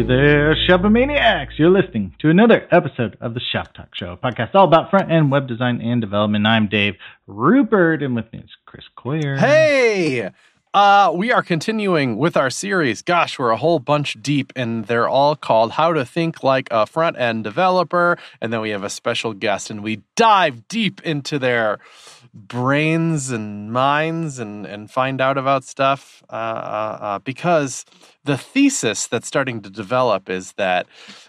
Hey there, Shopomaniacs! You're listening to another episode of the Shop Talk Show, a podcast all about front end web design and development. I'm Dave Rupert, and with me is Chris Coyier. Hey! Uh, we are continuing with our series. Gosh, we're a whole bunch deep, and they're all called How to Think Like a Front End Developer. And then we have a special guest, and we dive deep into their brains and minds and, and find out about stuff. Uh, uh, uh, because the thesis that's starting to develop is that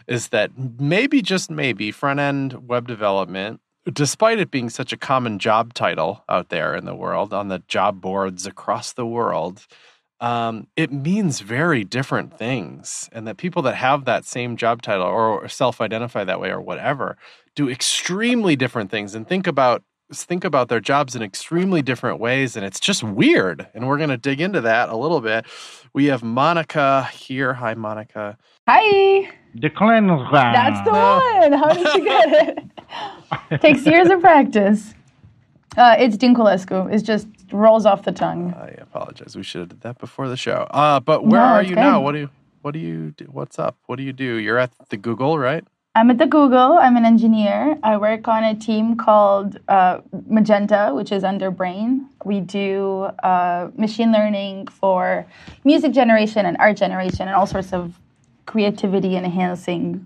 is that maybe just maybe front end web development despite it being such a common job title out there in the world on the job boards across the world um, it means very different things and that people that have that same job title or self-identify that way or whatever do extremely different things and think about think about their jobs in extremely different ways and it's just weird and we're going to dig into that a little bit we have monica here hi monica Hi. Declan. That's the one. How did you get it? Takes years of practice. Uh, it's Dinculescu. It just rolls off the tongue. i apologize we should have did that before the show uh, but where No, are it's you now what do you what do you do what's up what do you do you're at the google right I'm at the Google. I'm an engineer. I work on a team called uh, Magenta, which is under Brain. We do uh, machine learning for music generation and art generation and all sorts of creativity enhancing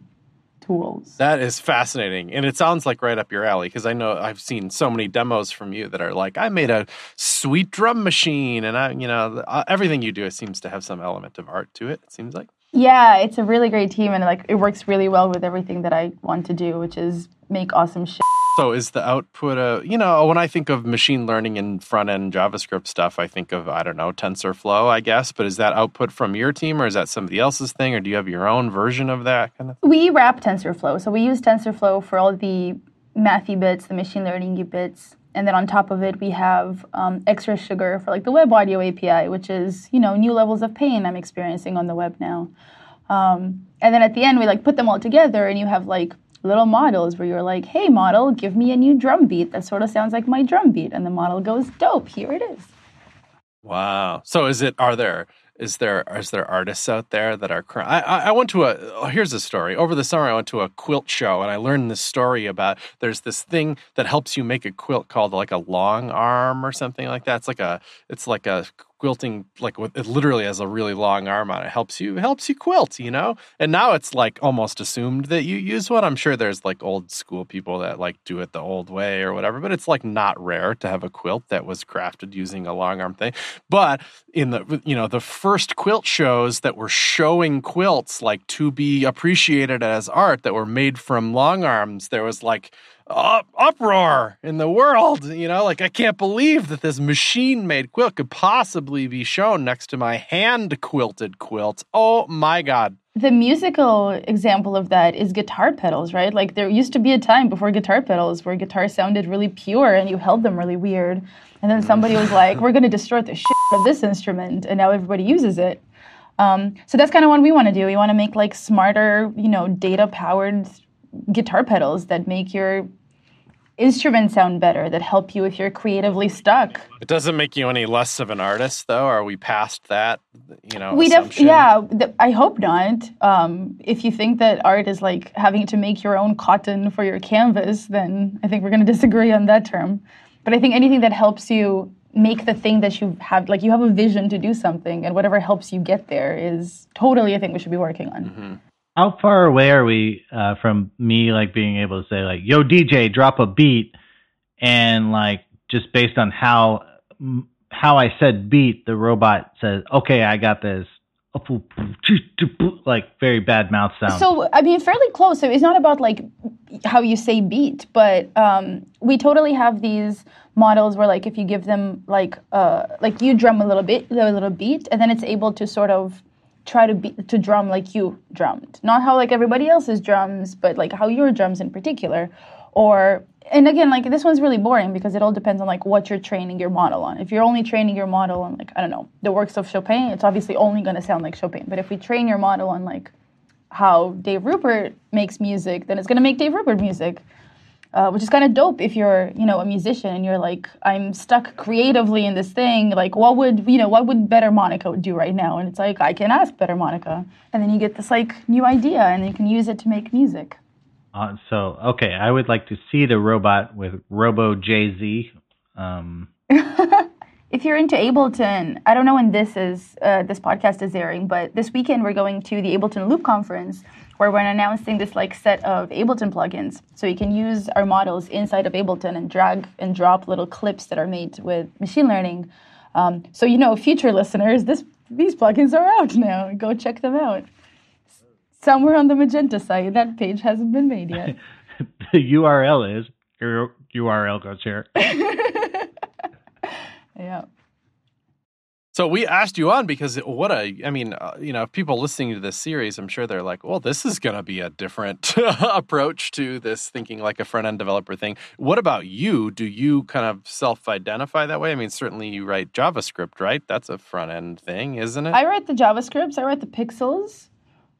tools. That is fascinating. And it sounds like right up your alley because I know I've seen so many demos from you that are like, I made a sweet drum machine. And I, you know, uh, everything you do, it seems to have some element of art to it, it seems like. Yeah, it's a really great team and like it works really well with everything that I want to do, which is make awesome shit. So is the output a, you know, when I think of machine learning and front end JavaScript stuff, I think of, I don't know, TensorFlow, I guess. But is that output from your team or is that somebody else's thing or do you have your own version of that kind of We wrap TensorFlow. So we use TensorFlow for all the mathy bits, the machine learning bits. And then on top of it, we have um, extra sugar for like the web audio API, which is, you know, new levels of pain I'm experiencing on the web now. Um, and then at the end, we like put them all together and you have like little models where you're like, hey, model, give me a new drum beat that sort of sounds like my drum beat. And the model goes, dope, here it is. Wow. So is it? Are there? Is there? Is there artists out there that are? cr- I I I went to a. Oh, here's a story. Over the summer, I went to a quilt show, and I learned this story about. There's this thing that helps you make a quilt called like a long arm or something like that. It's like a. It's like a quilting like with, it literally has a really long arm on it. helps you helps you quilt you know? And now it's like almost assumed that you use one. I'm sure there's like old school people that like do it the old way or whatever but it's like not rare to have a quilt that was crafted using a long arm thing. But in the you know the first quilt shows that were showing quilts like to be appreciated as art that were made from long arms there was like up, uproar in the world. You know, like I can't believe that this machine made quilt could possibly be shown next to my hand quilted quilt. Oh my God. The musical example of that is guitar pedals, right? Like there used to be a time before guitar pedals where guitars sounded really pure and you held them really weird. And then somebody was like, we're going to distort the shit of this instrument. And now everybody uses it. Um, so that's kind of what we want to do. We want to make like smarter, you know, data powered guitar pedals that make your instrument sound better, that help you if you're creatively stuck. It doesn't make you any less of an artist, though. Are we past that? You know, we def- yeah th- i hope not um, if you think that art is like having to make your own cotton for your canvas then i think we're going to disagree on that term but i think anything that helps you make the thing that you have like you have a vision to do something and whatever helps you get there is totally i think we should be working on Mm-hmm. How far away are we uh, from me like being able to say like, "Yo, DJ, drop a beat," and like just based on how how I said beat, the robot says, "Okay, I got this." Like very bad mouth sound. So I mean, fairly close. So it's not about like how you say beat, but um, we totally have these models where like if you give them like uh, like you drum a little bit, a little beat, and then it's able to sort of try to be to drum like you drummed, not how like everybody else's drums, but like how your drums in particular, or and again like this one's really boring because it all depends on like what you're training your model on. If you're only training your model on like I don't know the works of Chopin, it's obviously only going to sound like Chopin. But if we train your model on like how Dave Rupert makes music, then it's going to make Dave Rupert music. Uh, which is kind of dope if you're you know a musician and you're like I'm stuck creatively in this thing. Like what would you know what would Better Monica do right now? And it's like I can ask Better Monica, and then you get this like new idea, and you can use it to make music. Uh, so okay, I would like to see the robot with Robo Jay Z. Um, if you're into Ableton, I don't know when this is uh, this podcast is airing, but this weekend we're going to the Ableton Loop conference where we're announcing this like set of Ableton plugins. So you can use our models inside of Ableton and drag and drop little clips that are made with machine learning. Um, so you know, future listeners, this these plugins are out now. Go check them out. Somewhere on the Magenta site, that page hasn't been made yet. the URL is your URL goes here. yeah. So we asked you on because what a, I mean, uh, you know, people listening to this series, I'm sure they're like, well, this is going to be a different approach to this thinking like a front end developer thing. What about you? Do you kind of self identify that way? I mean, certainly you write JavaScript, right? That's a front end thing, isn't it? I write the JavaScripts, I write the pixels.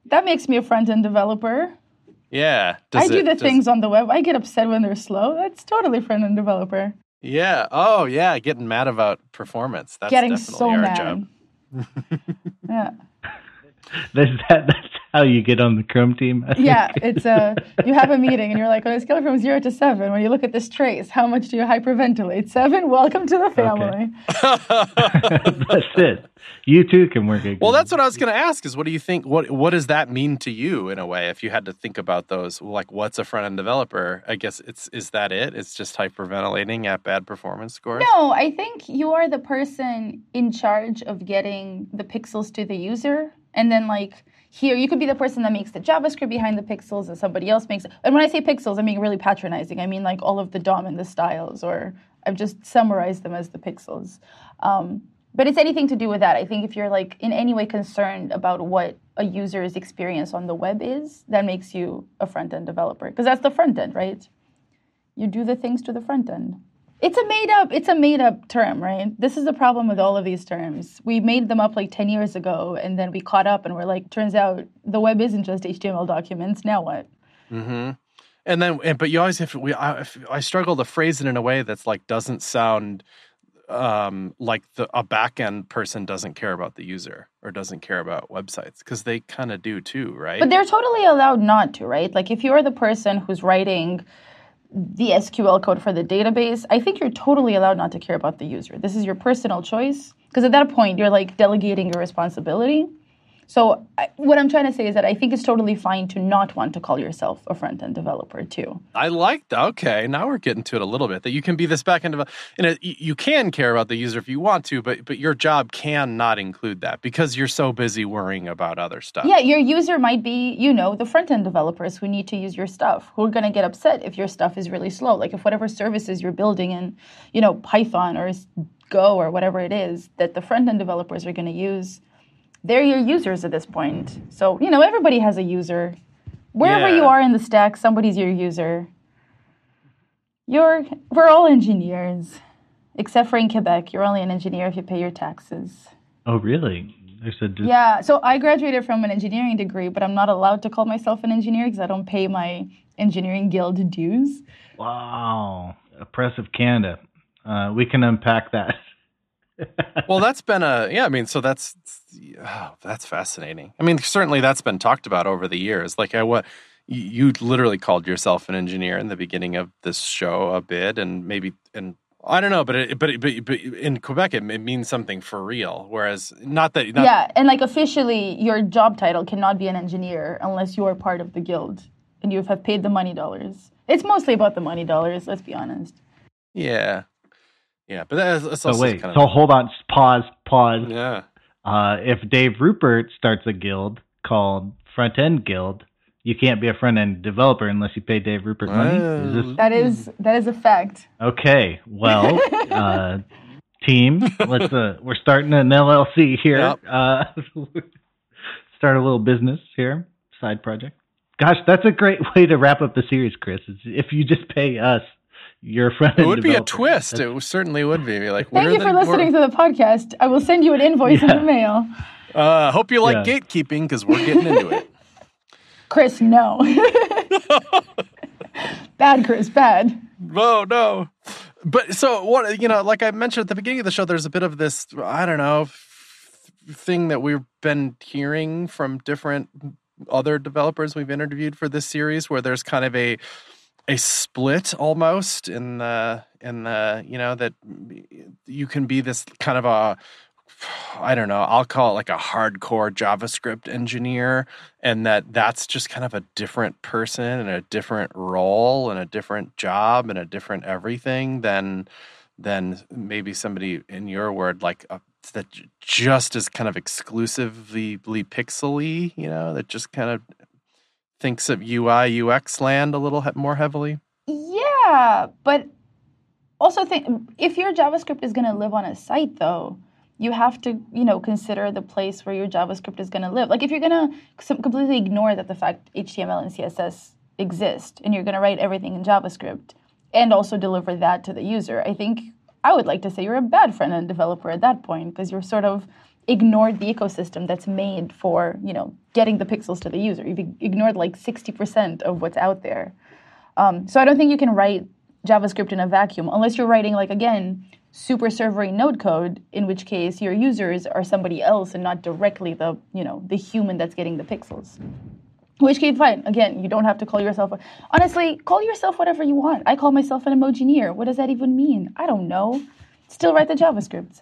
That makes me a front end developer. Yeah. Does I do it, the does... things on the web. I get upset when they're slow. That's totally front end developer. Yeah. Oh, yeah. Getting mad about performance. That's getting definitely so our mad. job. yeah. That's that. That's how you get on the Chrome team. yeah, it's a you have a meeting and you're like, on a scale from zero to seven, when you look at this trace, how much do you hyperventilate? Seven. Welcome to the family. Okay. that's it. You too can work. Well, that's what I was going to ask. Is what do you think? What what does that mean to you in a way? If you had to think about those, like what's a front end developer? I guess it's is that it? It's just hyperventilating at bad performance scores. No, I think you are the person in charge of getting the pixels to the user, and then like here you could be the person that makes the javascript behind the pixels and somebody else makes it. And when i say pixels i mean really patronizing. I mean like all of the dom and the styles or i've just summarized them as the pixels. Um, but it's anything to do with that. I think if you're like in any way concerned about what a user's experience on the web is that makes you a front end developer. Because that's the front end right? You do the things to the front end it's a made up it's a made up term, right? This is the problem with all of these terms. We made them up like 10 years ago and then we caught up and we're like turns out the web isn't just HTML documents. Now what? Mhm. And then and, but you always have to we I, I struggle to phrase it in a way that's like doesn't sound um, like the a back end person doesn't care about the user or doesn't care about websites because they kind of do too, right? But they're totally allowed not to, right? Like if you're the person who's writing the SQL code for the database, I think you're totally allowed not to care about the user. This is your personal choice because at that point you're like delegating your responsibility. So I, what I'm trying to say is that I think it's totally fine to not want to call yourself a front end developer too. I like that. Okay, now we're getting to it a little bit. That you can be this back end developer. And you can care about the user if you want to, but but your job can not include that because you're so busy worrying about other stuff. Yeah, your user might be, you know, the front end developers who need to use your stuff, who are going to get upset if your stuff is really slow. Like if whatever services you're building in, you know, Python or Go or whatever it is that the front end developers are going to use they're your users at this point. So, you know, everybody has a user. Wherever yeah. you are in the stack, somebody's your user. You're we're all engineers. Except for in Quebec, you're only an engineer if you pay your taxes. Oh, really? I said just... Yeah, so I graduated from an engineering degree, but I'm not allowed to call myself an engineer because I don't pay my engineering guild dues. Wow. Oppressive Canada. Uh, we can unpack that. well, that's been a yeah. I mean, so that's oh, that's fascinating. I mean, certainly that's been talked about over the years. Like I what you literally called yourself an engineer in the beginning of this show a bit, and maybe and I don't know, but it, but, but but in Quebec it, it means something for real. Whereas not that not, yeah, and like officially, your job title cannot be an engineer unless you are part of the guild and you have paid the money dollars. It's mostly about the money dollars. Let's be honest. Yeah, yeah, but that's, that's also so wait. Kind of... So hold on, pause, pause. Yeah. Uh, if Dave Rupert starts a guild called Front End Guild, you can't be a front end developer unless you pay Dave Rupert money. Is this... That is that is a fact. Okay, well, uh, team, let's. Uh, we're starting an LLC here. Yep. Uh, start a little business here, side project. Gosh, that's a great way to wrap up the series, Chris. If you just pay us your friend. It would be a twist. It certainly would be. Like, thank you for listening to the podcast. I will send you an invoice yeah. in the mail. Uh, hope you like yeah. gatekeeping because we're getting into it. Chris, no. bad, Chris, bad. Oh no. But so what you know, like I mentioned at the beginning of the show, there's a bit of this I don't know f- thing that we've been hearing from different other developers we've interviewed for this series, where there's kind of a a split almost in the in the you know that you can be this kind of a I don't know, I'll call it like a hardcore JavaScript engineer, and that that's just kind of a different person and a different role and a different job and a different everything than than maybe somebody in your word like a, that just is kind of exclusively pixely, you know, that just kind of thinks of UI UX land a little more heavily. Yeah, but also think if your JavaScript is going to live on a site though you have to you know consider the place where your javascript is going to live like if you're going to completely ignore that the fact html and css exist and you're going to write everything in javascript and also deliver that to the user i think i would like to say you're a bad front end developer at that point because you're sort of ignored the ecosystem that's made for you know getting the pixels to the user you've ignored like 60% of what's out there um, so i don't think you can write javascript in a vacuum unless you're writing like again super servery node code, in which case your users are somebody else and not directly the you know the human that's getting the pixels. Which case, fine. Again, you don't have to call yourself. A, honestly, call yourself whatever you want. I call myself an emojineer. What does that even mean? I don't know. Still write the JavaScript.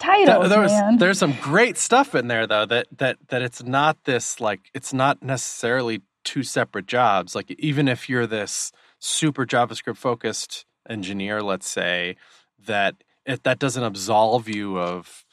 Titles, there was. There's some great stuff in there though. That that that it's not this like it's not necessarily two separate jobs. Like even if you're this super JavaScript focused engineer, let's say, that it, that doesn't absolve you of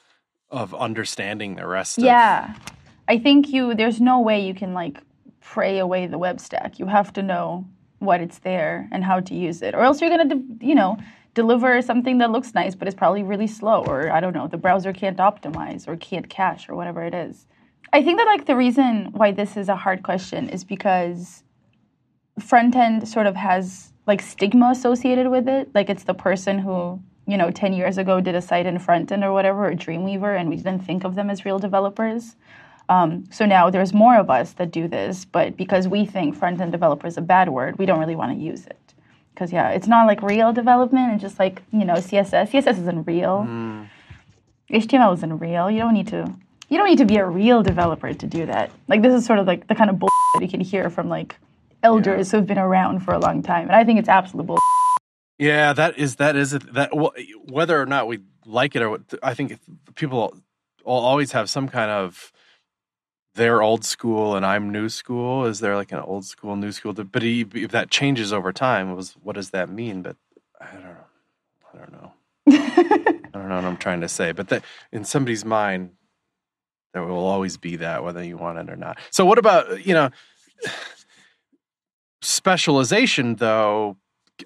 of understanding the rest. Yeah, of... I think you. There's no way you can like pray away the web stack. You have to know what it's there and how to use it, or else you're gonna, you know, deliver something that looks nice but it's probably really slow, or I don't know, the browser can't optimize or can't cache or whatever it is. I think that like the reason why this is a hard question is because front end sort of has like stigma associated with it. Like it's the person who, you know, 10 years ago did a site in front end or whatever, or Dreamweaver, and we didn't think of them as real developers. Um, so now there's more of us that do this, but because we think front end developer is a bad word, we don't really want to use it. Because, yeah, it's not like real development, it's just like, you know, CSS. CSS isn't real. Mm. HTML isn't real. You don't need to. You don't need to be a real developer to do that. Like this is sort of like the kind of bull that you can hear from like elders yeah. who've been around for a long time, and I think it's absolute bull. Yeah, that is that is that whether or not we like it or I think people will always have some kind of they're old school and I'm new school. Is there like an old school, new school? But if that changes over time, was what does that mean? But I don't know. I don't know. I don't know what I'm trying to say. But that in somebody's mind, there will always be that, whether you want it or not. So what about uh, you know? specialization though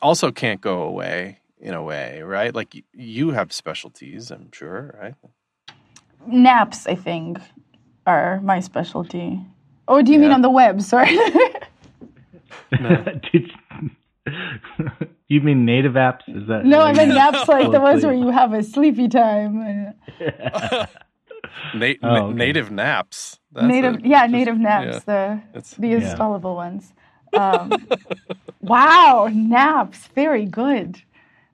also can't go away in a way right like you have specialties i'm sure right naps i think are my specialty oh do you yeah. mean on the web sorry you mean native apps is that no i mean naps like the ones where you have a sleepy time Na- oh, okay. native naps That's native a, yeah just, native naps yeah. the the installable yeah. ones um, wow, naps, very good.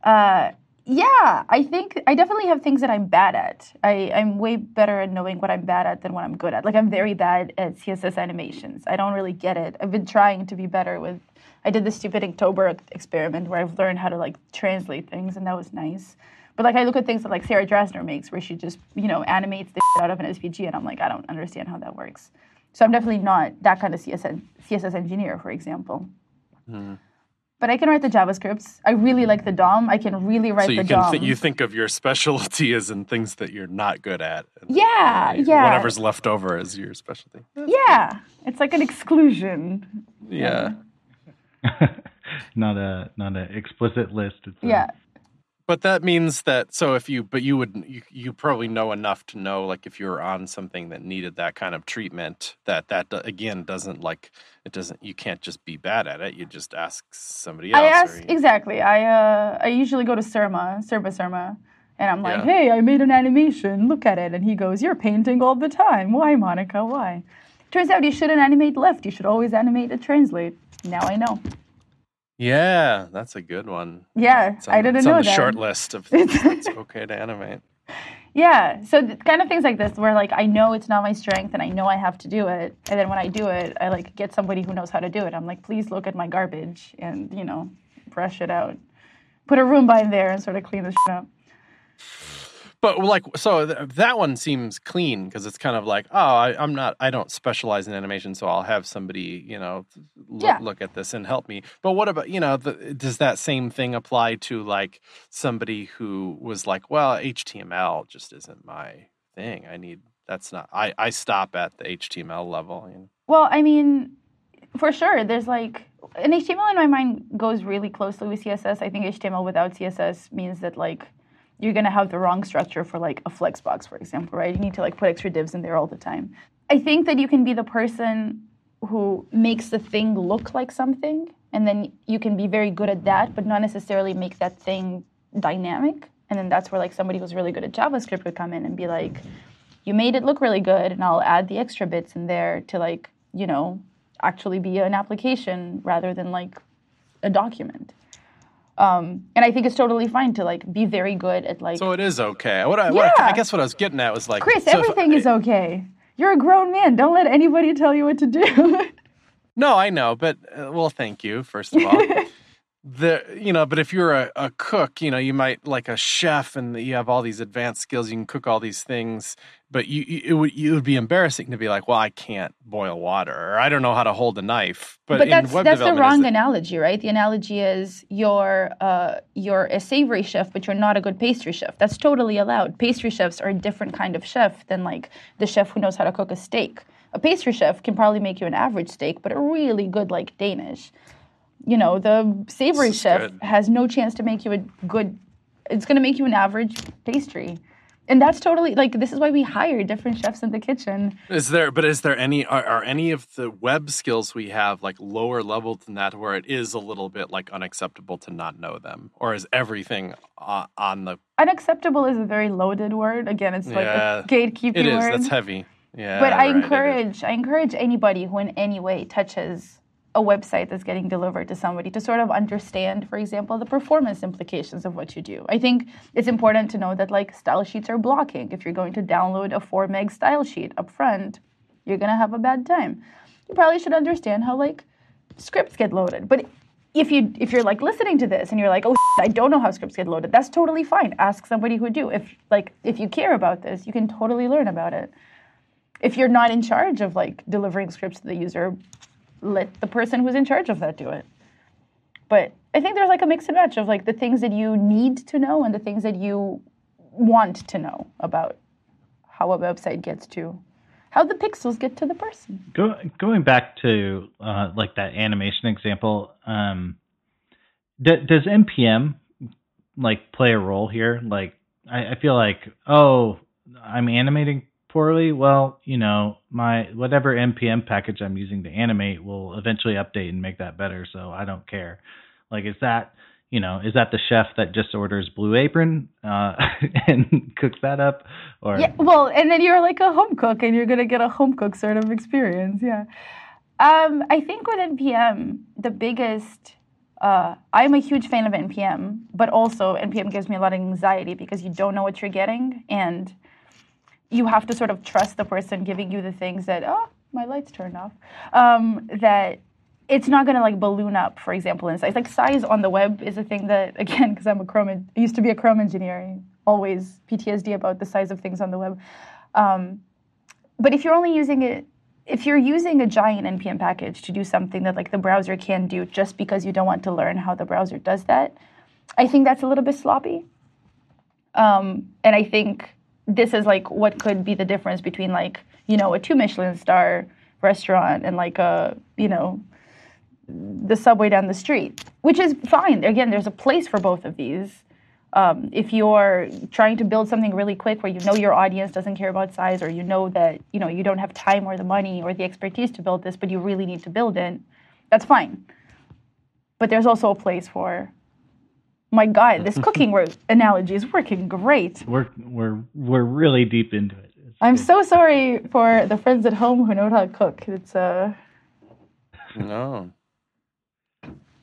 Uh, yeah, I think I definitely have things that I'm bad at. I, I'm way better at knowing what I'm bad at than what I'm good at. Like I'm very bad at CSS animations. I don't really get it. I've been trying to be better with. I did the stupid Inktober experiment where I've learned how to like translate things, and that was nice. But like I look at things that like Sarah Drasner makes, where she just you know animates the out of an SVG, and I'm like, I don't understand how that works. So I'm definitely not that kind of CSS, CSS engineer, for example. Mm. But I can write the JavaScripts. I really like the DOM. I can really write so you the can DOM. Th- you think of your specialty as in things that you're not good at. Yeah, yeah. Whatever's left over is your specialty. Yeah, it's like an exclusion. Yeah. not a not an explicit list. It's yeah. But that means that so if you but you would you, you probably know enough to know like if you're on something that needed that kind of treatment that that again doesn't like it doesn't you can't just be bad at it you just ask somebody else. I ask you, exactly. I uh I usually go to Surma, Surma Surma and I'm like, yeah. "Hey, I made an animation. Look at it." And he goes, "You're painting all the time. Why, Monica? Why?" Turns out you shouldn't animate left. You should always animate a translate. now I know. Yeah, that's a good one. Yeah, It's on, I didn't it's know on the that. short list of things that's okay to animate. Yeah, so th- kind of things like this where like I know it's not my strength and I know I have to do it, and then when I do it, I like get somebody who knows how to do it. I'm like, please look at my garbage and you know, brush it out, put a room by there and sort of clean the shit up. But like, so th- that one seems clean because it's kind of like, oh, I, I'm not, I don't specialize in animation, so I'll have somebody, you know, look, Yeah. look at this and help me. But what about, you know, the, does that same thing apply to like somebody who was like, well, HTML just isn't my thing. I need, that's not, I, I stop at the HTML level. You know? Well, I mean, for sure, there's like an HTML in my mind goes really closely with CSS. I think HTML without CSS means that like you're gonna have the wrong structure for like a flexbox, for example, right? You need to like put extra divs in there all the time. I think that you can be the person who makes the thing look like something, and then you can be very good at that, but not necessarily make that thing dynamic. And then that's where like somebody who's really good at JavaScript would come in and be like, you made it look really good and I'll add the extra bits in there to like, you know, actually be an application rather than like a document. Um, and I think it's totally fine to like be very good at like So it is okay. What I, what I, I guess what I was getting at was like, Chris, so everything is okay. You're a grown man. Don't let anybody tell you what to do. No, I know, but uh, well, thank you first of all. the you know, but if you're a, a cook, you know, you might like a chef, and you have all these advanced skills. You can cook all these things, but you, you it would you would be embarrassing to be like, well, I can't boil water, or I don't know how to hold a knife. But, but that's that's the wrong it- analogy, right? The analogy is you're uh, you're a savory chef, but you're not a good pastry chef. That's totally allowed. Pastry chefs are a different kind of chef than like the chef who knows how to cook a steak. A pastry chef can probably make you an average steak, but a really good like Danish. You know, the savory chef good. has no chance to make you a good. It's going to make you an average pastry. And that's totally like this is why we hire different chefs in the kitchen. Is there, but is there any are, are any of the web skills we have like lower level than that, where it is a little bit like unacceptable to not know them, or is everything uh, on the? Unacceptable is a very loaded word. Again, it's like Yeah, a gatekeeping It is. word. That's heavy. Yeah, but I right, it is. encourage I encourage anybody who in any way touches a website that's getting delivered to somebody to sort of understand, for example, the performance implications of what you do. I think it's important to know that like style sheets are blocking. If you're going to download a 4 meg style sheet up front, you're gonna have a bad time. You probably should understand how like scripts get loaded. But if you if you're like listening to this and you're like, oh, I don't know how scripts get loaded, that's totally fine. Ask somebody who do. If like if you care about this, you can totally learn about it if you're not in charge of like delivering scripts to the user, let the person who's in charge of that do it. But I think there's like a mix and match of like the things that you need to know and the things that you want to know about how a website gets to how the pixels get to the person. Go, going back to uh, like that animation example, um, d- does npm like play a role here? Like, I, I feel like, oh, I'm animating poorly. Well, you know, my whatever npm package I'm using to animate will eventually update and make that better. So I don't care. Like, is that you know, is that the chef that just orders Blue Apron uh, and cooks that up, or Yeah, well, and then you're like a home cook and you're going to get a home cook sort of experience. Yeah. Um, I think with NPM, the biggest, uh, I'm a huge fan of NPM, but also NPM gives me a lot of anxiety because you don't know what you're getting and you have to sort of trust the person giving you the things that, oh, my lights turned off, um, that it's not going to like balloon up, for example, in size. Like size on the web is a thing that, again, because I'm a Chrome, en- I used to be a Chrome engineer, always PTSD about the size of things on the web. Um, but if you're only using it, if you're using a giant npm package to do something that like the browser can do just because you don't want to learn how the browser does that, I think that's a little bit sloppy. Um, and I think this is like what could be the difference between like you know a two Michelin star restaurant and like a you know the subway down the street, which is fine. Again, there's a place for both of these. Um, if you're trying to build something really quick where you know your audience doesn't care about size or you know that you know you don't have time or the money or the expertise to build this but you really need to build it that's fine but there's also a place for my god this cooking word analogy is working great we're we're we're really deep into it. It's i'm good. so sorry for the friends at home who know how to cook it's uh No.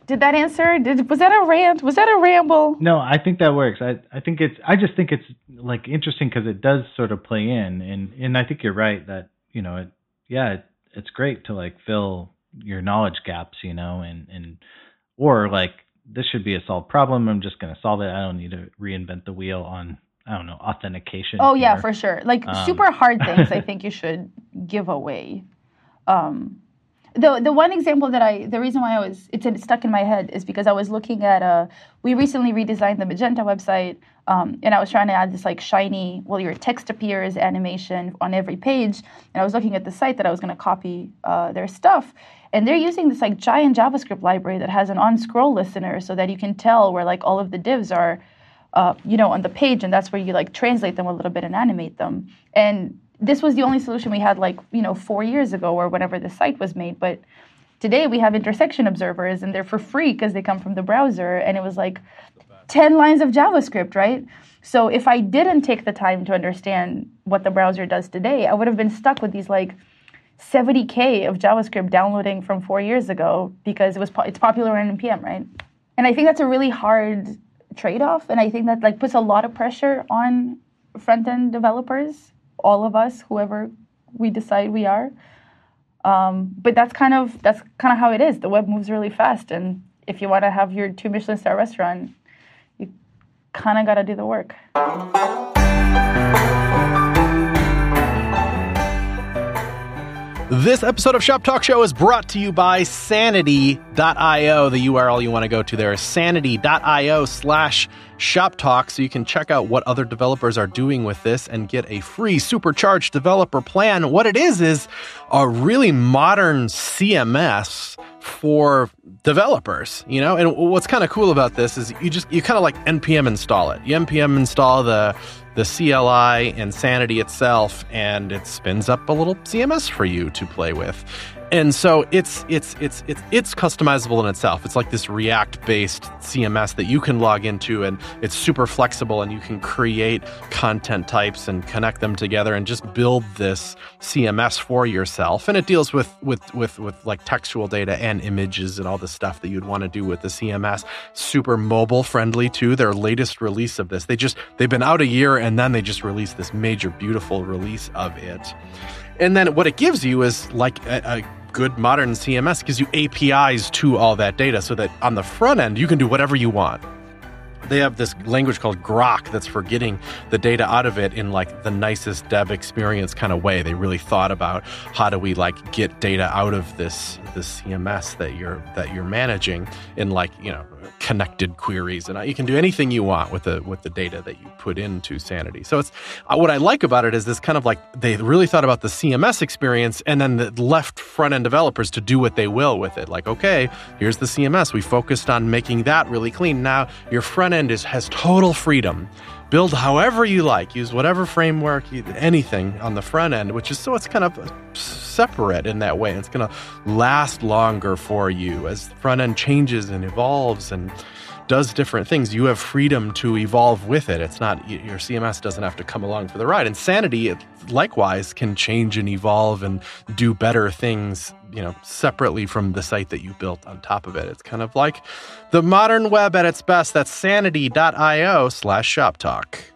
Did that answer? Did was that a rant? Was that a ramble? No, I think that works. I I think it's I just think it's like interesting because it does sort of play in, and and I think you're right that you know it yeah it, it's great to like fill your knowledge gaps, you know, and and or like this should be a solved problem. I'm just going to solve it. I don't need to reinvent the wheel on I don't know authentication. Oh yeah, for sure. Like Um, super hard things, I think you should give away. Um, the the one example that I the reason why I was it's stuck in my head is because I was looking at uh we recently redesigned the Magenta website um, and I was trying to add this like shiny well your text appears animation on every page and I was looking at the site that I was going to copy uh, their stuff and they're using this like giant JavaScript library that has an on scroll listener so that you can tell where like all of the divs are uh, you know, on the page, and that's where you like translate them a little bit and animate them. And this was the only solution we had like you know four years ago or whenever the site was made. But today we have intersection observers, and they're for free because they come from the browser, and it was like ten lines of JavaScript, right? So if I didn't take the time to understand what the browser does today, I would have been stuck with these like 70k of JavaScript downloading from four years ago because it was po- it's popular on npm, right? And I think that's a really hard trade-off, and I think that like puts a lot of pressure on front-end developers, all of us, whoever we decide we are. Um, but that's kind of that's kind of how it is. The web moves really fast, and if you want to have your two Michelin star restaurant, you kind of got to do the work. This episode of Shop Talk Show is brought to you by Sanity.io. The URL you want to go to there is sanity.io slash shop talk so you can check out what other developers are doing with this and get a free supercharged developer plan. What it is is a really modern CMS for developers, you know? And what's kind of cool about this is you just you kind of like npm install it. You npm install the the CLI and Sanity itself, and it spins up a little CMS for you to play with. And so it's it's it's it's it's customizable in itself. It's like this React-based CMS that you can log into, and it's super flexible, and you can create content types and connect them together, and just build this CMS for yourself. And it deals with with with with like textual data and images and all the stuff that you'd want to do with the CMS. Super mobile friendly too. Their latest release of this, they just they've been out a year, and then they just released this major, beautiful release of it. And then what it gives you is like a, a good modern CMS gives you APIs to all that data so that on the front end you can do whatever you want. They have this language called GROQ that's for getting the data out of it in like the nicest dev experience kind of way. They really thought about how do we like get data out of this this CMS that you're that you're managing in like, you know, connected queries. And you can do anything you want with the with the data that you put into sanity. So it's uh, what i like about it is this kind of like they really thought about the cms experience and then the left front end developers to do what they will with it. Like okay here's the cms we focused on making that really clean. Now your front end is has total freedom. Build however you like. Use whatever framework anything on the front end which is so it's kind of separate in that way. It's going to last longer for you as the front end changes and evolves and does different things. You have freedom to evolve with it. It's not your cms doesn't have to come along for the ride. And sanity it likewise can change and evolve and do better things you know separately from the site that you built on top of it. It's kind of like the modern web at its best. That's sanity.io slash shop talk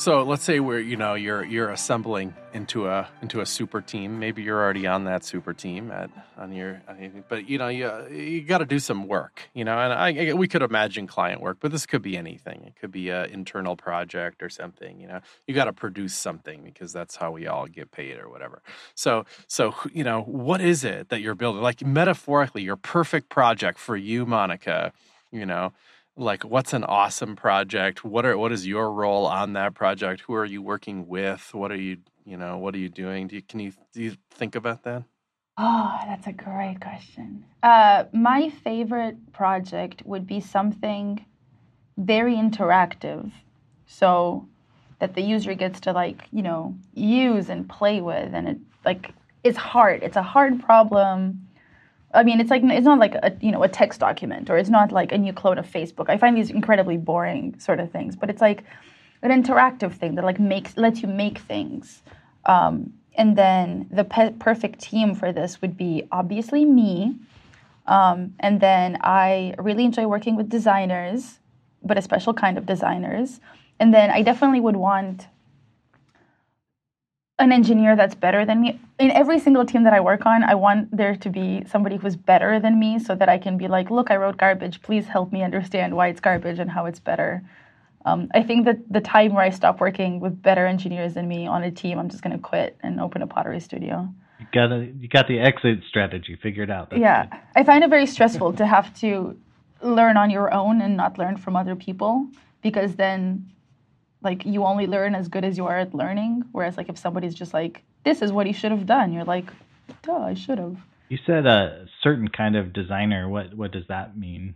So let's say we're you know you're you're assembling into a into a super team. Maybe you're already on that super team at on your, but you know you you got to do some work. You know, and I, we could imagine client work, but this could be anything. It could be an internal project or something. You know, you got to produce something because that's how we all get paid or whatever. So so you know what is it that you're building? Like metaphorically, your perfect project for you, Monica. You know like what's an awesome project what are what is your role on that project who are you working with what are you you know what are you doing do you can you do you think about that Oh, that's a great question. Uh, my favorite project would be something very interactive, so that the user gets to like you know use and play with, and it like it's hard. It's a hard problem. I mean, it's like it's not like a you know a text document, or it's not like a new clone of Facebook. I find these incredibly boring sort of things, but it's like an interactive thing that like makes lets you make things. Um, and then the pe- perfect team for this would be obviously me. Um, and then I really enjoy working with designers, but a special kind of designers. And then I definitely would want an engineer that's better than me. In every single team that I work on, I want there to be somebody who's better than me so that I can be like, look, I wrote garbage. Please help me understand why it's garbage and how it's better. Um, I think that the time where I stop working with better engineers than me on a team, I'm just going to quit and open a pottery studio. You got a, you got the exit strategy figured out. That's yeah, good. I find it very stressful to have to learn on your own and not learn from other people because then like you only learn as good as you are at learning whereas like if somebody's just like this is what he should have done you're like duh i should have You said a certain kind of designer. What what does that mean?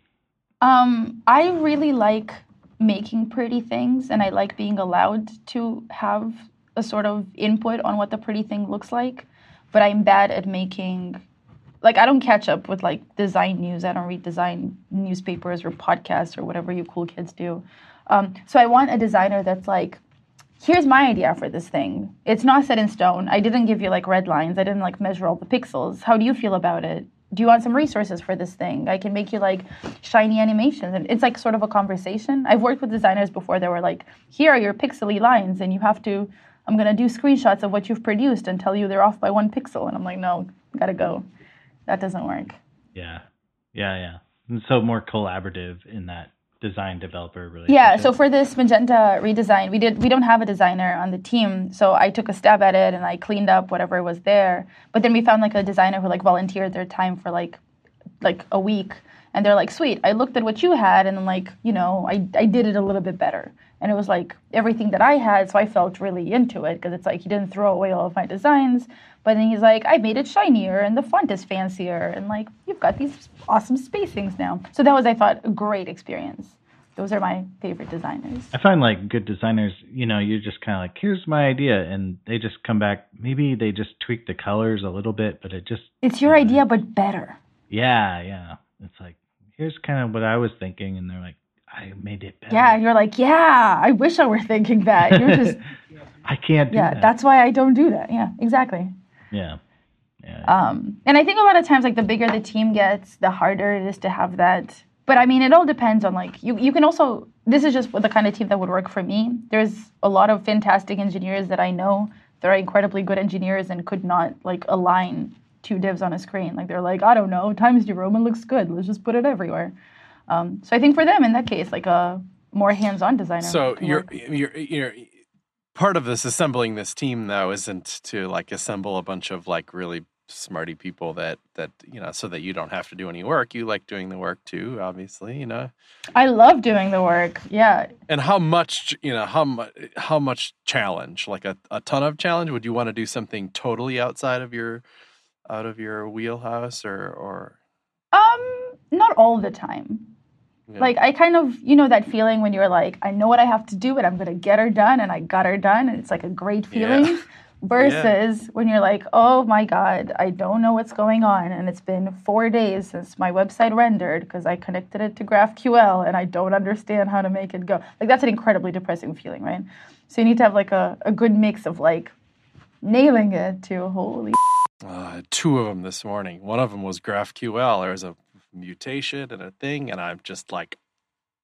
um i really like making pretty things and i like being allowed to have a sort of input on what the pretty thing looks like but i'm bad at making like i don't catch up with like design news i don't read design newspapers or podcasts or whatever you cool kids do um, so i want a designer that's like here's my idea for this thing. It's not set in stone. I didn't give you like red lines. I didn't like measure all the pixels. How do you feel about it? Do you want some resources for this thing? I can make you like shiny animations. And it's like sort of a conversation. I've worked with designers before that were like here are your pixely lines and you have to i'm going to do screenshots of what you've produced and tell you they're off by one pixel. And i'm like no gotta go. That doesn't work. Yeah, yeah, yeah. And so more collaborative in that design developer relationship. Yeah, so for this magenta redesign, we did we don't have a designer on the team, so I took a stab at it and I cleaned up whatever was there. But then we found like a designer who like volunteered their time for like like a week and they're like, "Sweet, I looked at what you had and like, you know, I I did it a little bit better." And it was like everything that I had, so I felt really into it because it's like he didn't throw away all of my designs, but then he's like, "I made it shinier and the font is fancier and like you've got these awesome spacings now." So that was I thought a great experience. Those are my favorite designers. I find like good designers, you know, you're just kind of like, here's my idea, and they just come back. Maybe they just tweak the colors a little bit, but it just, It's your idea but better. yeah, yeah. It's like, here's kind of what I was thinking, and they're like, I made it better. Yeah, you're like, yeah, I wish I were thinking that. You're just, I can't do yeah, that. that's why I don't do that. Yeah, exactly. yeah, yeah. Um, and I think a lot of times, like the bigger the team gets, the harder it is to have that. But I mean, it all depends on like you. You can also. This is just the kind of team that would work for me. There's a lot of fantastic engineers that I know. They're incredibly good engineers and could not like align two divs on a screen. Like they're like, I don't know, Times New Roman looks good. Let's just put it everywhere. Um, so I think for them in that case, like a more hands-on designer. So you're you're you're part of this assembling this team though isn't to like assemble a bunch of like really smarty people that that you know so that you don't have to do any work you like doing the work too obviously you know I love doing the work. Yeah, and how much you know how much how much challenge like a, a ton of challenge would you want to do something totally outside of your out of your wheelhouse or or um, not all the time. Yeah. Like I kind of, you know, that feeling when you're like, I know what I have to do, and I'm gonna get her done, and I got her done, and it's like a great feeling. Yeah. Versus when you're like, oh my god, I don't know what's going on, and it's been four days since my website rendered because I connected it to GraphQL, and I don't understand how to make it go. Like that's an incredibly depressing feeling, right? So you need to have like a, a good mix of like nailing it to holy uh, two of them this morning. One of them was GraphQL. There was a mutation and a thing, and I'm just like,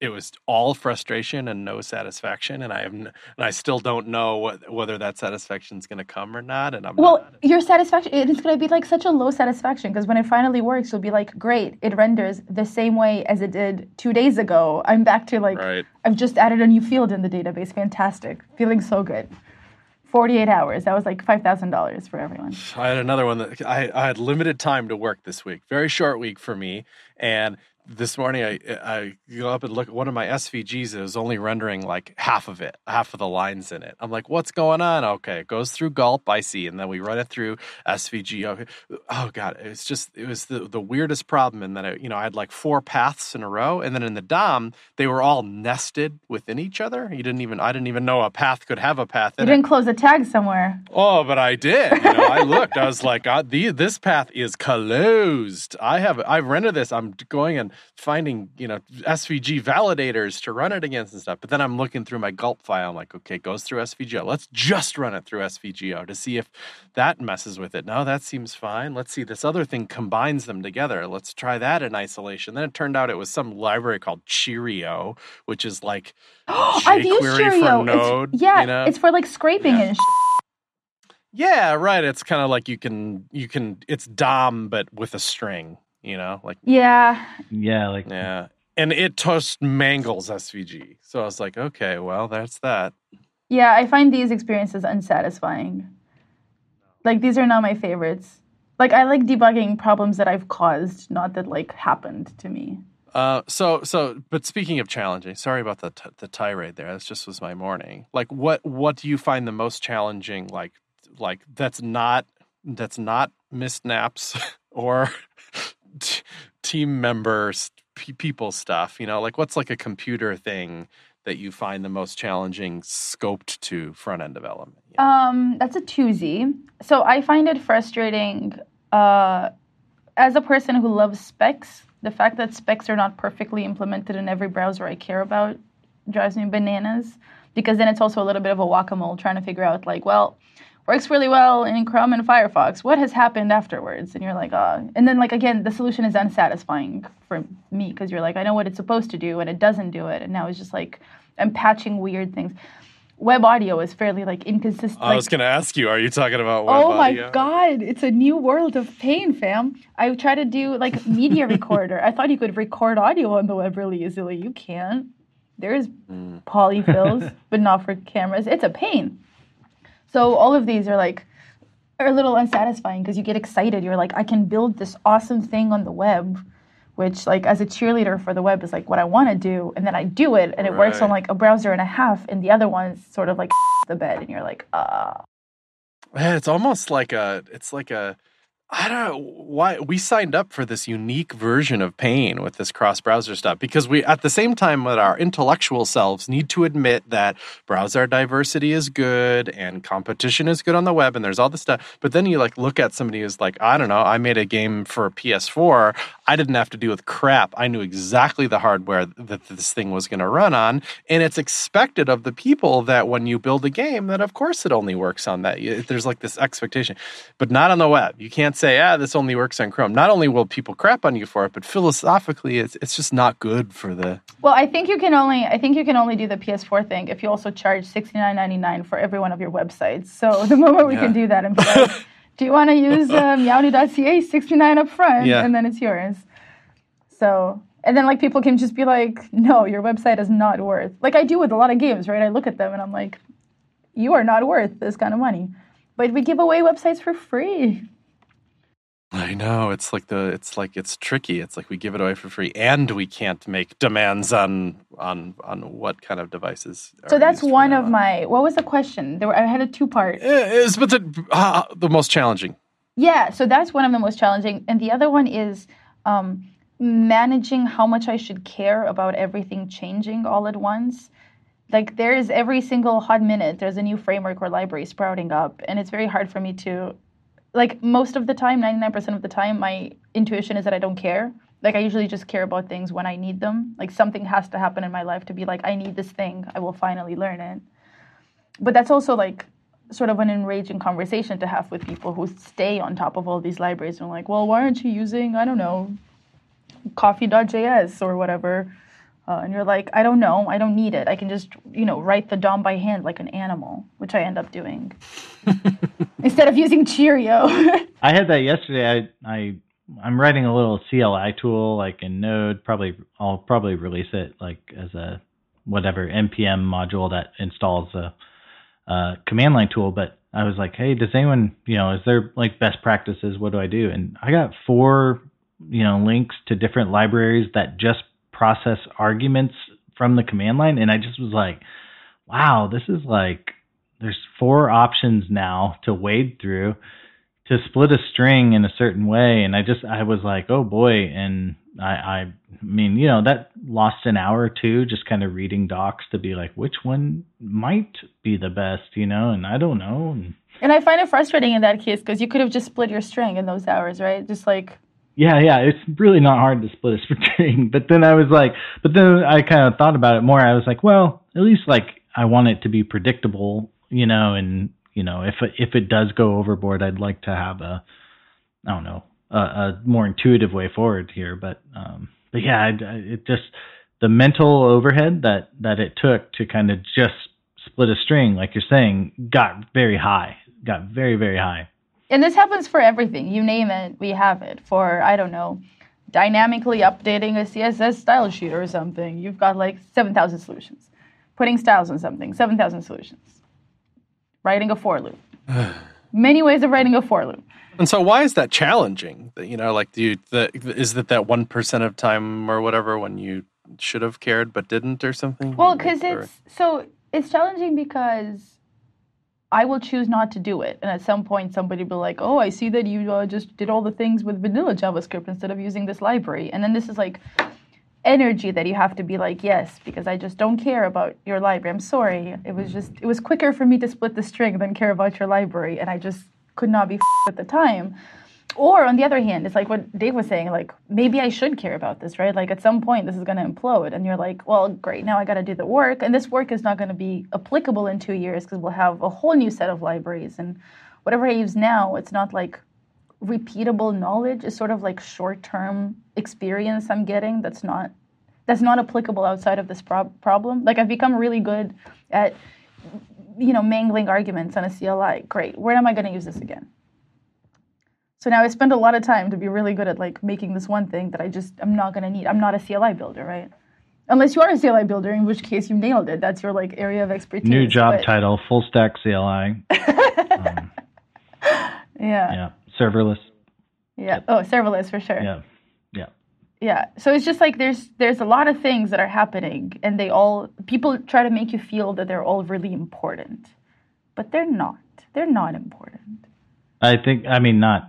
it was all frustration and no satisfaction, and I have, n- and I still don't know what, whether that satisfaction is going to come or not. And I'm Well, not, your satisfaction, it's going to be like such a low satisfaction because when it finally works, you'll be like, great, it renders the same way as it did two days ago. I'm back to like, right. I've just added a new field in the database. Fantastic. Feeling so good. 48 hours. That was like $5,000 for everyone. I had another one that I, I had limited time to work this week. Very short week for me. And this morning I I go up and look at one of my SVGs. It was only rendering like half of it, half of the lines in it. I'm like, what's going on? Okay, it goes through gulp, I see, and then we run it through SVG. Okay. Oh god, it's just it was the, the weirdest problem And then I, you know I had like four paths in a row, and then in the DOM they were all nested within each other. You didn't even I didn't even know a path could have a path You in it. didn't close a tag somewhere. Oh, but I did. You know, I looked. I was like, God, the, this path is closed. I have I've rendered this. I'm going and finding you know SVG validators to run it against and stuff. But then I'm looking through my gulp file. I'm like, okay, it goes through SVGO. Let's just run it through SVGO to see if that messes with it. No, that seems fine. Let's see this other thing combines them together. Let's try that in isolation. Then it turned out it was some library called Cheerio, which is like I've used Cheerio. Node. it's, yeah, you know? it's for like scraping Yeah. and. Sh- Yeah, right. It's kind of like you can you can it's DOM but with a string, you know? Like yeah, Yeah, like yeah. And it just mangles SVG. So I was like, okay, well, that's that. yeah. I find these experiences unsatisfying. Like these are not my favorites. Like I like debugging problems that I've caused, not that like happened to me. Uh, so so but speaking of challenging, sorry about the t- the tirade there. This just was my morning. Like what what do you find the most challenging like like that's not that's not missed naps or t- team members p- people stuff, you know? Like what's like a computer thing that you find the most challenging scoped to front end development? Um, that's a twosie. So I find it frustrating uh, as a person who loves specs. The fact that specs are not perfectly implemented in every browser I care about drives me bananas. Because then it's also a little bit of a whack-a-mole trying to figure out, like, well, works really well in Chrome and Firefox. What has happened afterwards? And you're like, ah. And then, like, again, the solution is unsatisfying for me because you're like, I know what it's supposed to do and it doesn't do it. And now it's just like, I'm patching weird things. Web audio is fairly like inconsistent. I like, was going to ask you, are you talking about web Oh my audio? god, it's a new world of pain, fam. I try to do like media recorder. I thought you could record audio on the web really easily. You can't. There's Mm. polyfills, but not for cameras. It's a pain. So all of these are like are a little unsatisfying because you get excited. You're like, I can build this awesome thing on the web, which like as a cheerleader for the web is like what I want to do, and then I do it, and it works on like a browser and a half, and the other one's sort of like the bed, and you're like, ah. Man, it's almost like a it's like a I don't know why we signed up for this unique version of pain with this cross browser stuff because we at the same time that our intellectual selves need to admit that browser diversity is good and competition is good on the web and there's all this stuff but then you like look at somebody who's like I don't know I made a game for PS4 I didn't have to deal with crap I knew exactly the hardware that this thing was going to run on and it's expected of the people that when you build a game that of course it only works on that there's like this expectation but not on the web you can't say ah this only works on chrome not only will people crap on you for it but philosophically it's, it's just not good for the Well, I think you can only I think you can only do the PS4 thing if you also charge sixty nine ninety nine for every one of your websites. So the moment we can do that and be like, do you want to use uh, Meowni.ca sixty nine up front, Yeah. and then it's yours. So and then like people can just be like, no, your website is not worth. Like I do with a lot of games, right? I look at them and I'm like, you are not worth this kind of money. But we give away websites for free. I know it's like the it's like it's tricky it's like we give it away for free and we can't make demands on on on what kind of devices So that's one of on. my. What was the question? There were, I had a two part. Eh, is but the uh, the most challenging Yeah, so that's one of the most challenging. And the other one is um, managing how much I should care about everything changing all at once. Like there's every single hot minute, there's a new framework or library sprouting up, and it's very hard for me to, like most of the time, 99% of the time, my intuition is that I don't care. Like I usually just care about things when I need them. Like something has to happen in my life to be like, I need this thing. I will finally learn it. But that's also like sort of an enraging conversation to have with people who stay on top of all these libraries and like, well, why aren't you using, I don't know, coffee.js or whatever? Uh, and you're like, I don't know, I don't need it. I can just, you know, write the DOM by hand like an animal, which I end up doing instead of using Cheerio. I had that yesterday. I I I'm writing a little CLI tool like in Node. Probably I'll probably release it like as a whatever npm module that installs a, a command line tool. But I was like, hey, does anyone you know is there like best practices? What do I do? And I got four you know links to different libraries that just process arguments from the command line, and I just was like, wow, this is like there's four options now to wade through to split a string in a certain way and i just i was like oh boy and i i mean you know that lost an hour or two just kind of reading docs to be like which one might be the best you know and i don't know and and I find it frustrating in that case because you could have just split your string in those hours, right? Just like, yeah, yeah, it's really not hard to split a string. But then I was like, but then I kind of thought about it more. I was like, well, at least like I want it to be predictable, you know, and you know, if if it does go overboard, I'd like to have a, I don't know, a, a more intuitive way forward here. But um, but yeah, I, it just the mental overhead that that it took to kind of just split a string, like you're saying, got very high, got very very high. And this happens for everything. You name it, we have it. For I don't know, dynamically updating a CSS style sheet or something, you've got like seven thousand solutions. Putting styles on something, seven thousand solutions. Writing a for loop. Many ways of writing a for loop. And so, why is that challenging? You know, like, do you, the, is it that one percent of time or whatever when you should have cared but didn't, or something? Well, because it's so it's challenging because I will choose not to do it, and at some point somebody will be like, "Oh, I see that you uh, just did all the things with vanilla JavaScript instead of using this library," and then this is like energy that you have to be like, "Yes," because I just don't care about your library. I'm sorry. It was just it was quicker for me to split the string than care about your library, and I just could not be at the time. Or on the other hand, it's like what Dave was saying, like maybe I should care about this, right? Like at some point this is going to implode and you're like, well, great, now I got to do the work and this work is not going to be applicable in 2 years because we'll have a whole new set of libraries and whatever I use now, it's not like repeatable knowledge, it's sort of like short-term experience I'm getting that's not that's not applicable outside of this prob- problem. Like I've become really good at you know, mangling arguments on a CLI. Great. Where am I going to use this again? So now I spend a lot of time to be really good at like making this one thing that I just I'm not going to need. I'm not a CLI builder, right? Unless you are a CLI builder, in which case you nailed it. That's your like area of expertise. New job but... title: full stack CLI. um, yeah. Yeah. Serverless. Yeah. Oh, serverless for sure. Yeah yeah so it's just like there's there's a lot of things that are happening and they all people try to make you feel that they're all really important but they're not they're not important i think i mean not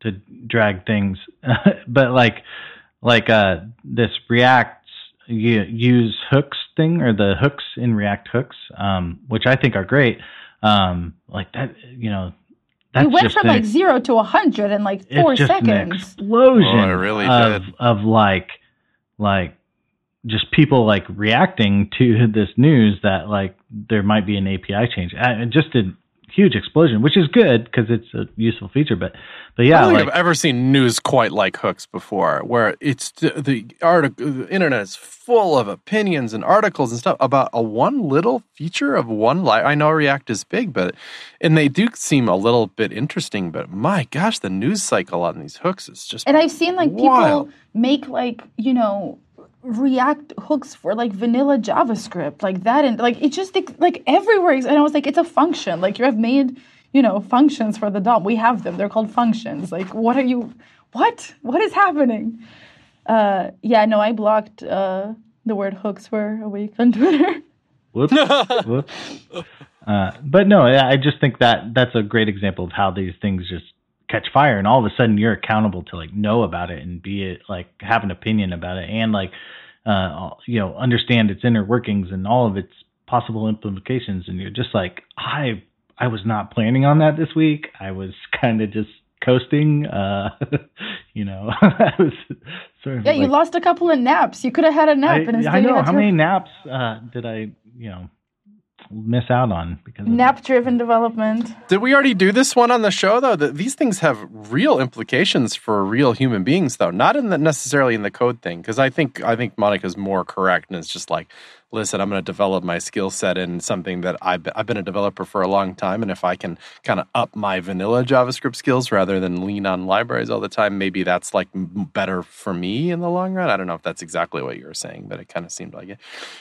to drag things but like like uh this react use hooks thing or the hooks in react hooks um which i think are great um like that you know that's you went from like zero to a hundred in like four it's just seconds. An explosion. Oh, it really of, did. Of like, like, just people like reacting to this news that like there might be an API change. It just did huge explosion, which is good because it's a useful feature. But but yeah, I don't like, think I've ever seen news quite like hooks before, where it's the, the article, the internet is full of opinions and articles and stuff about a one little feature of one. Li- I know React is big, but and they do seem a little bit interesting. But my gosh, the news cycle on these hooks is just and I've seen like wild. people make like you know React hooks for like vanilla JavaScript, like that, and like it just like everywhere. And I was like, it's a function. Like you have made, you know, functions for the DOM. We have them. They're called functions. Like, what are you? What? What is happening? Uh, yeah, no, I blocked uh, the word hooks for a week on Twitter. Whoops. Whoops. Uh, but no, I just think that that's a great example of how these things just catch fire and all of a sudden you're accountable to like know about it and be it like have an opinion about it and like uh you know understand its inner workings and all of its possible implications. And you're just like i i was not planning on that this week. I was kind of just coasting uh you know? I was sort of yeah like, you lost a couple of naps. You could have had a nap I, and i know. how many naps uh did i you know miss out on because nap driven development. Did we already do this one on the show though? That these things have real implications for real human beings though, not in the necessarily in the code thing because I think I think Monica's more correct and it's just like listen, I'm going to develop my skill set in something that I've I've been a developer for a long time. And if I can kind of up my vanilla JavaScript skills rather than lean on libraries all the time, maybe that's like better for me in the long run. I don't know if that's exactly what you were saying, but it kind of seemed like it.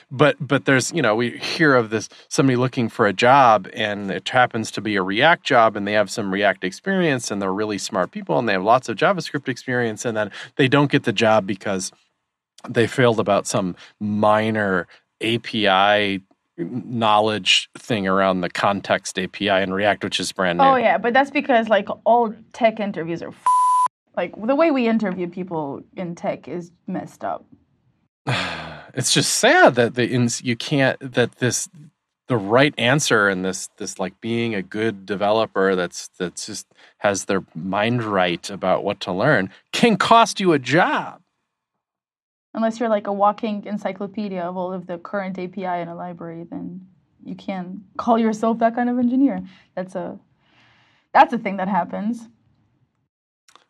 But, but there's, you know, we hear of this somebody looking for a job and it happens to be a React job and they have some React experience and they're really smart people and they have lots of JavaScript experience and then they don't get the job because they failed about some minor API knowledge thing around the context API in React, which is brand new. Oh yeah, but that's because like all tech interviews are f- like the way we interview people in tech is messed up. it's just sad that the you can't that this the right answer and this this like being a good developer that's that's just has their mind right about what to learn can cost you a job Unless you're like a walking encyclopedia of all of the current API in a library, then you can't call yourself that kind of engineer. That's a that's a thing that happens.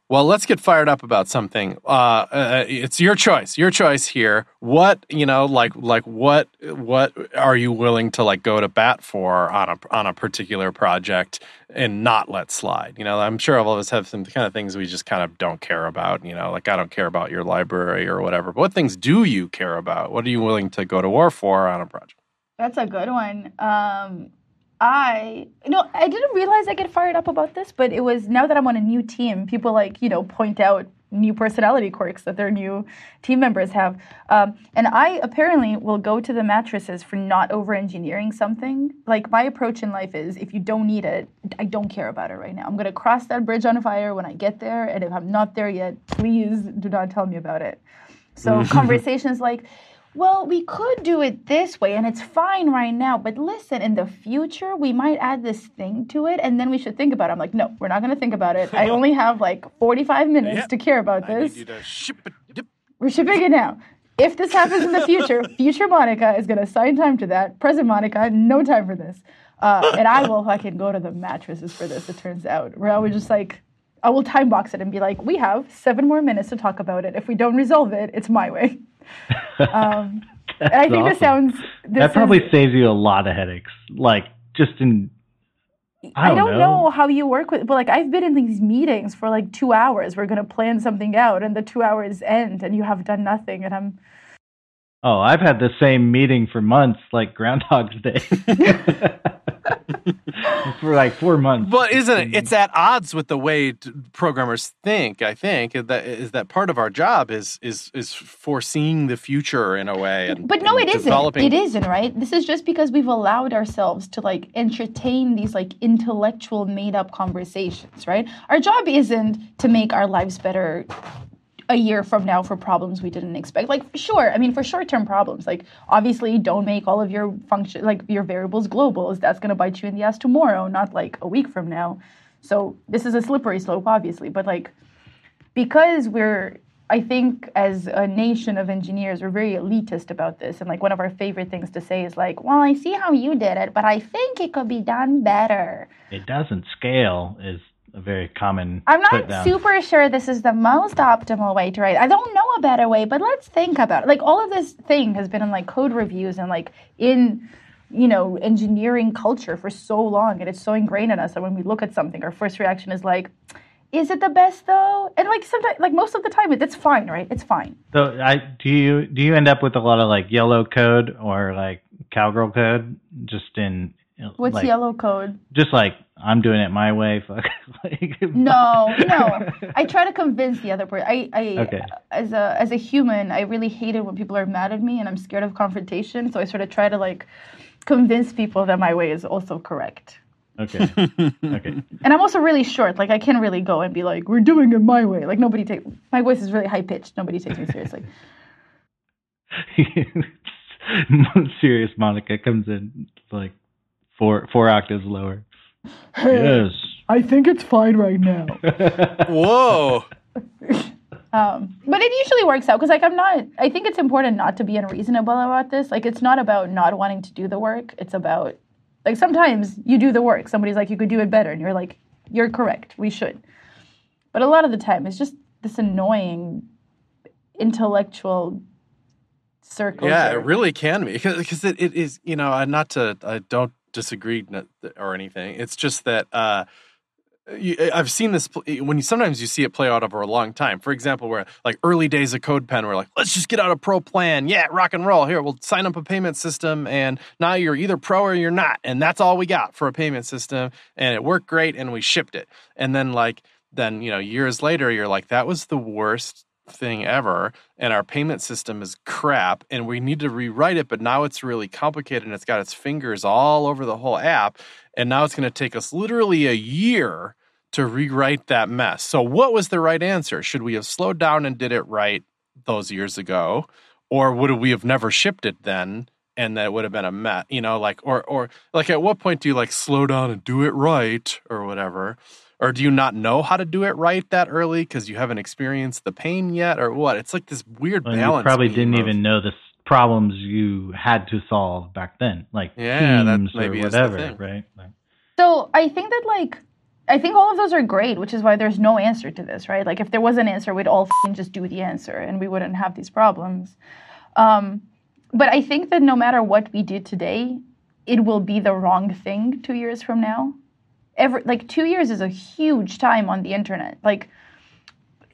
Well, let's get fired up about something. Uh, uh, it's your choice. Your choice here. What you know, like like what what are you willing to like go to bat for on a on a particular project and not let slide? You know, I'm sure all of us have some kind of things we just kind of don't care about. You know, like I don't care about your library or whatever. But what things do you care about? What are you willing to go to war for on a project? That's a good one. Um, I you know I didn't realize I get fired up about this, but it was now that I'm on a new team, people like you know point out new personality quirks that their new team members have, um, and I apparently will go to the mattresses for not over engineering something. Like my approach in life is, if you don't need it, I don't care about it right now. I'm gonna cross that bridge on fire when I get there, and if I'm not there yet, please do not tell me about it. So conversations like well, we could do it this way and it's fine right now, but listen, in the future, we might add this thing to it and then we should think about it. I'm like, no, we're not going to think about it. I only have like 45 minutes Yeah. to care about this. ship We're shipping it now. If this happens in the future, future Monica is going to assign time to that. Present Monica, no time for this. Uh, and I will fucking go to the mattresses for this, it turns out. Where I would just like, I will time box it and be like, we have seven more minutes to talk about it. If we don't resolve it, it's my way. Um, I think this sounds. This that probably is, saves you a lot of headaches. Like just in I I don't don't know. know. how you work with, but like I've been in these meetings for like two hours. We're gonna plan something out, and the two hours end, and you have done nothing, and I'm. Oh, I've had the same meeting for months, like Groundhog's Day. for like four months. But isn't it? It's at odds with the way programmers think. I think that is that part of our job is is is foreseeing the future in a way. And, But no, and it isn't. It isn't right. This is just because we've allowed ourselves to like entertain these like intellectual, made-up conversations. Right. Our job isn't to make our lives better a year from now for problems we didn't expect. Like, sure, I mean, for short-term problems, like obviously, don't make all of your function, like your variables globals. That's going to bite you in the ass tomorrow, not like a week from now. So this is a slippery slope, obviously, but like because we're I think as a nation of engineers, we're very elitist about this. And like one of our favorite things to say is like, well, I see how you did it, but I think it could be done better. it doesn't scale is a very common I'm not super sure this is the most optimal way to write. I don't know a better way, but let's think about it. Like all of this thing has been in like code reviews and like in you know engineering culture for so long and it's so ingrained in us that when we look at something our first reaction is like is it the best though and like sometimes like most of the time it's fine right it's fine So I do you do you end up with a lot of like yellow code or like cowgirl code just in what's like, yellow code just like I'm doing it my way fuck like, No, no. I try to convince the other person. I, I Okay. as a as a human, I really hate it when people are mad at me, and I'm scared of confrontation. So I sort of try to like convince people that my way is also correct. okay okay And I'm also really short. Like I can't really go and be like, "We're doing it my way." Like nobody takes my voice is really high pitched. Nobody takes me seriously. serious Monica comes in like four four octaves lower yes I think it's fine right now. Whoa! Um, but it usually works out because like I'm not. I think it's important not to be unreasonable about this. Like it's not about not wanting to do the work. It's about like sometimes you do the work. Somebody's like you could do it better, and you're like you're correct. We should. But a lot of the time, it's just this annoying intellectual circle. Yeah, it really can be because because it, it is you know uh, not to I don't disagree n- or anything. It's just that uh, I've seen this when you sometimes you see it play out over a long time. For example, where like early days of CodePen, we're like, let's just get out a pro plan. Yeah, rock and roll. Here, we'll sign up a payment system, and now you're either pro or you're not, and that's all we got for a payment system, and it worked great, and we shipped it. And then like then you know years later, you're like, that was the worst thing ever and our payment system is crap and we need to rewrite it but now it's really complicated and it's got its fingers all over the whole app and now it's going to take us literally a year to rewrite that mess so what was the right answer should we have slowed down and did it right those years ago or would we have never shipped it then and that would have been a met, you know, like or or like at what point do you like slow down and do it right or whatever? Or do you not know how to do it right that early because you haven't experienced the pain yet, or what? It's like this weird Well, balance. you probably didn't of- even know the problems you had to solve back then, like Yeah, that teams or maybe is whatever, thing. right? Like, So I think that like I think all of those are great, which is why there's no answer to this, right? Like if there was an answer, we'd all fing just do the answer and we wouldn't have these problems. Um, but I think that no matter what we do today, it will be the wrong thing two years from now. Every like two years is a huge time on the internet. Like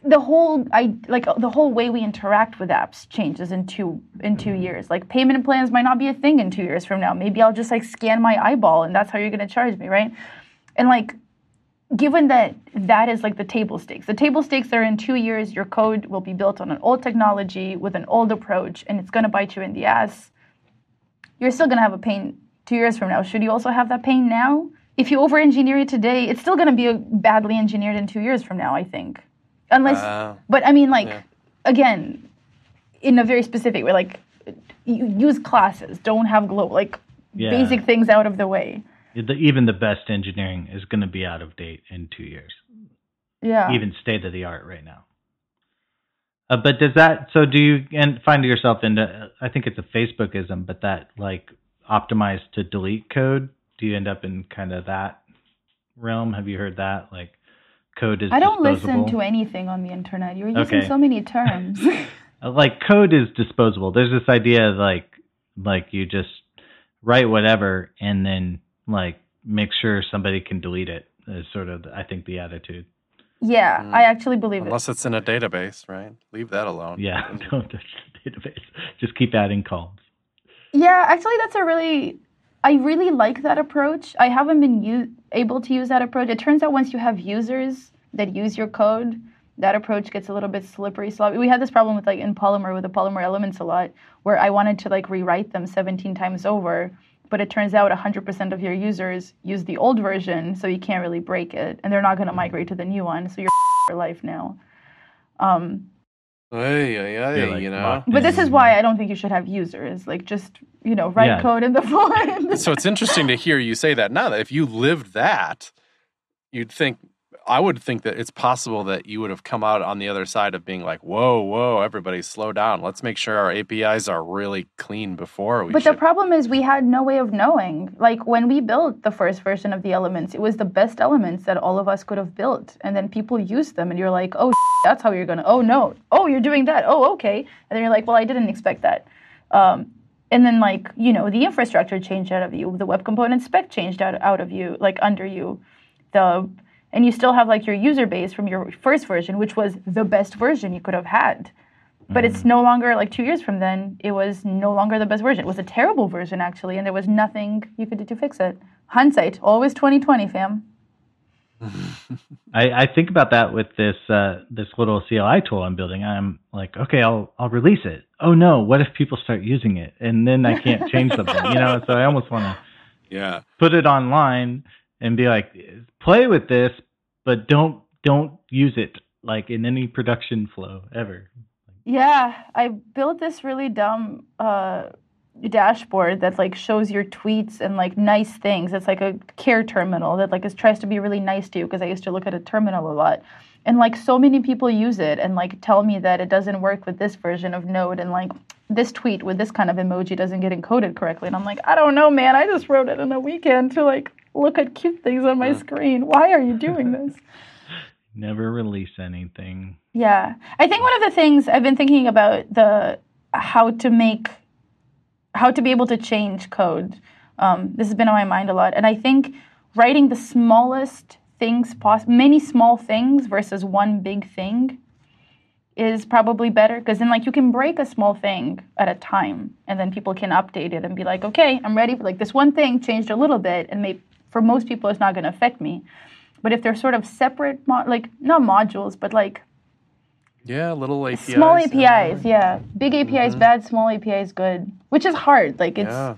the whole I like the whole way we interact with apps changes in two in two mm-hmm. years. Like payment plans might not be a thing in two years from now. Maybe I'll just like scan my eyeball and that's how you're gonna charge me, right? And like given that that is like the table stakes, the table stakes are in two years your code will be built on an old technology with an old approach and it's gonna bite you in the ass. You're still gonna have a pain two years from now. Should you also have that pain now? If you over engineer it today, it's still gonna be badly engineered in two years from now, I think. Unless Uh, but I mean, like, Yeah. again, in a very specific way, like, use classes, don't have glow, like, Yeah. basic things out of the way. the, even the best engineering is going to be out of date in two years. Yeah. even state of the art right now. Uh, but does that so do you and find yourself into I think it's a Facebookism, but that like optimized to delete code? Do you end up in kind of that realm? Have you heard that like code is I don't disposable? listen to anything on the internet. You're using Okay. so many terms. Uh, like code is disposable. There's this idea like like you just write whatever and then like make sure somebody can delete it. Is sort of I think the attitude. yeah, Mm. I actually believe it. unless it's in a database, right? Leave that alone. Yeah, don't touch the database. Just keep adding columns. Yeah, actually, that's a really. I really like that approach. I haven't been u- able to use that approach. It turns out once you have users that use your code, that approach gets a little bit slippery. sloppy. we had this problem with like in Polymer with the Polymer elements a lot, where I wanted to like rewrite them 17 times over, but it turns out 100% of your users use the old version, so you can't really break it, and they're not going to migrate to the new one, so you're for life now. Um, Ay, ay, ay, like, you know. but this is why I don't think you should have users. Like just you know write Yeah. code in the font. so it's interesting to hear you say that now that if you lived that you'd think i would think that it's possible that you would have come out on the other side of being like whoa whoa everybody slow down let's make sure our apis are really clean before we But the problem is we had no way of knowing. Like when we built the first version of the elements, it was the best elements that all of us could have built. And then people used them and you're like, "Oh, that's how you're going to Oh no. Oh, you're doing that. Oh, okay." And then you're like, "Well, I didn't expect that." Um, and then like, you know, the infrastructure changed out of you. The web component spec changed out out of you, like under you. The and you still have like your user base from your first version, which was the best version you could have had. But it's no longer like two years from then. It was no longer the best version. It was a terrible version actually, and there was nothing you could do to fix it. Hindsight, always twenty twenty, fam. I, I think about that with this uh, this little CLI tool I'm building. I'm like, okay, I'll I'll release it. Oh no, what if people start using it and then I can't change something? You know, so I almost want to yeah put it online and be like, play with this, but don't don't use it like in any production flow ever. Yeah, I built this really dumb uh, dashboard that like shows your tweets and like nice things. It's like a care terminal that like is tries to be really nice to you because I used to look at a terminal a lot. And like so many people use it and like tell me that it doesn't work with this version of Node and like this tweet with this kind of emoji doesn't get encoded correctly. And I'm like, I don't know, man. I just wrote it in a weekend to like look at cute things on my screen. Why are you doing this? Never release anything. Yeah. I think one of the things I've been thinking about the how to make how to be able to change code. Um, this has been on my mind a lot, and I think writing the smallest things possible, many small things versus one big thing, is probably better because then like you can break a small thing at a time, and then people can update it and be like, okay, I'm ready for like this one thing changed a little bit, and maybe for most people it's not going to affect me. But if they're sort of separate, mo- like not modules, but like yeah little apis small yeah. APIs, yeah. Big APIs mm-hmm. bad, small APIs good, which is hard. Like it's, yeah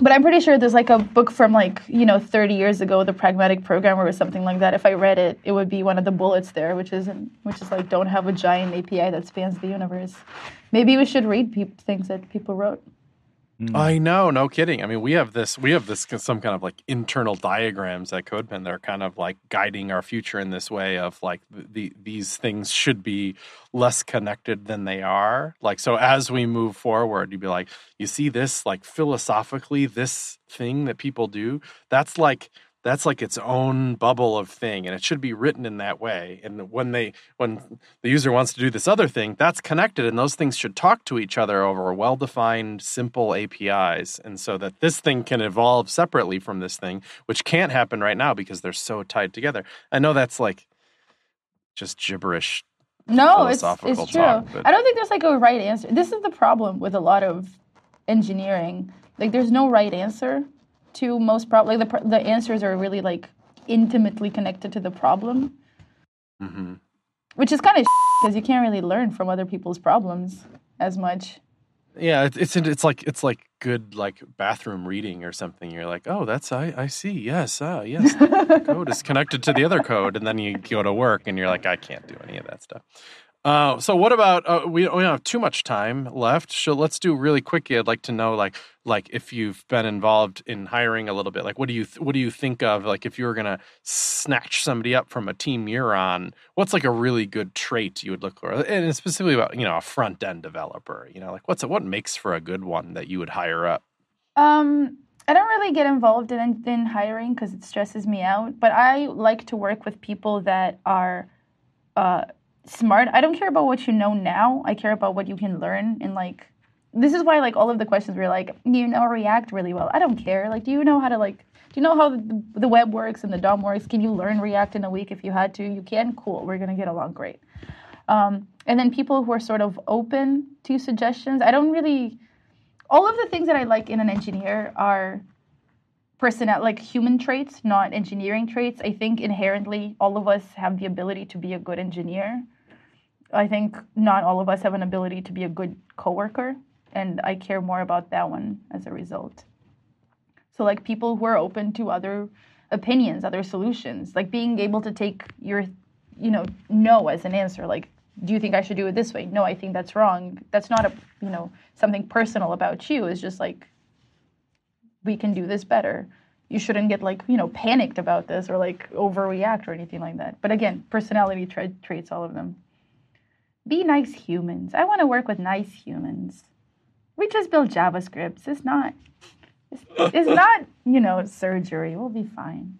but I'm pretty sure there's like a book from like you know 30 years ago, The Pragmatic Programmer or something like that. If I read it, it would be one of the bullets there, which is which is like don't have a giant API that spans the universe. Maybe we should read peop things that people wrote. Mm. I know, no kidding. I mean, we have this, we have this some kind of like internal diagrams at CodePen that are kind of like guiding our future in this way of like the these things should be less connected than they are. Like so, as we move forward, you'd be like, you see this like philosophically, this thing that people do, that's like that's like its own bubble of thing and it should be written in that way and when they when the user wants to do this other thing that's connected and those things should talk to each other over well defined simple apis and so that this thing can evolve separately from this thing which can't happen right now because they're so tied together i know that's like just gibberish No, it's, it's true. talk, but- I don't think there's like a right answer. This is the problem with a lot of engineering. Like, there's no right answer to most probably Like, the, the answers are really like intimately connected to the problem, hmm which is kind of because you can't really learn from other people's problems as much. yeah it, it's it's like it's like good like bathroom reading or something. You're like oh that's i i see. Yes ah yes. The code is connected to the other code and then you go to work and you're like i can't do any of that stuff uh, so what about uh, we, we don't have too much time left so let's do really quickly i'd like to know like like if you've been involved in hiring a little bit like what do you th- what do you think of like if you were gonna snatch somebody up from a team you're on what's like a really good trait you would look for? And specifically about you know a front end developer you know like what's a, what makes for a good one that you would hire up? Um, I don't really get involved in, in hiring because it stresses me out, but I like to work with people that are uh, smart. I don't care about what you know now. I care about what you can learn and like. This is why like all of the questions were like, do you know React really well? I don't care. Like, do you know how to like? Do you know how the, the web works and the DOM works? Can you learn React in a week if you had to? You can. Cool. We're gonna get along great. Um, and then people who are sort of open to suggestions. I don't really all of the things that I like in an engineer are personal like human traits, not engineering traits. I think inherently all of us have the ability to be a good engineer. I think not all of us have an ability to be a good coworker, and I care more about that one as a result. So like people who are open to other opinions, other solutions, like being able to take your you know no as an answer like do you think I should do it this way? No, I think that's wrong. That's not a, you know, something personal about you. It's just like we can do this better. You shouldn't get like, you know, panicked about this or like overreact or anything like that. But again, personality tra- traits all of them. Be nice humans. I want to work with nice humans. We just build JavaScripts. It's not it's, it's not, you know, surgery. We'll be fine.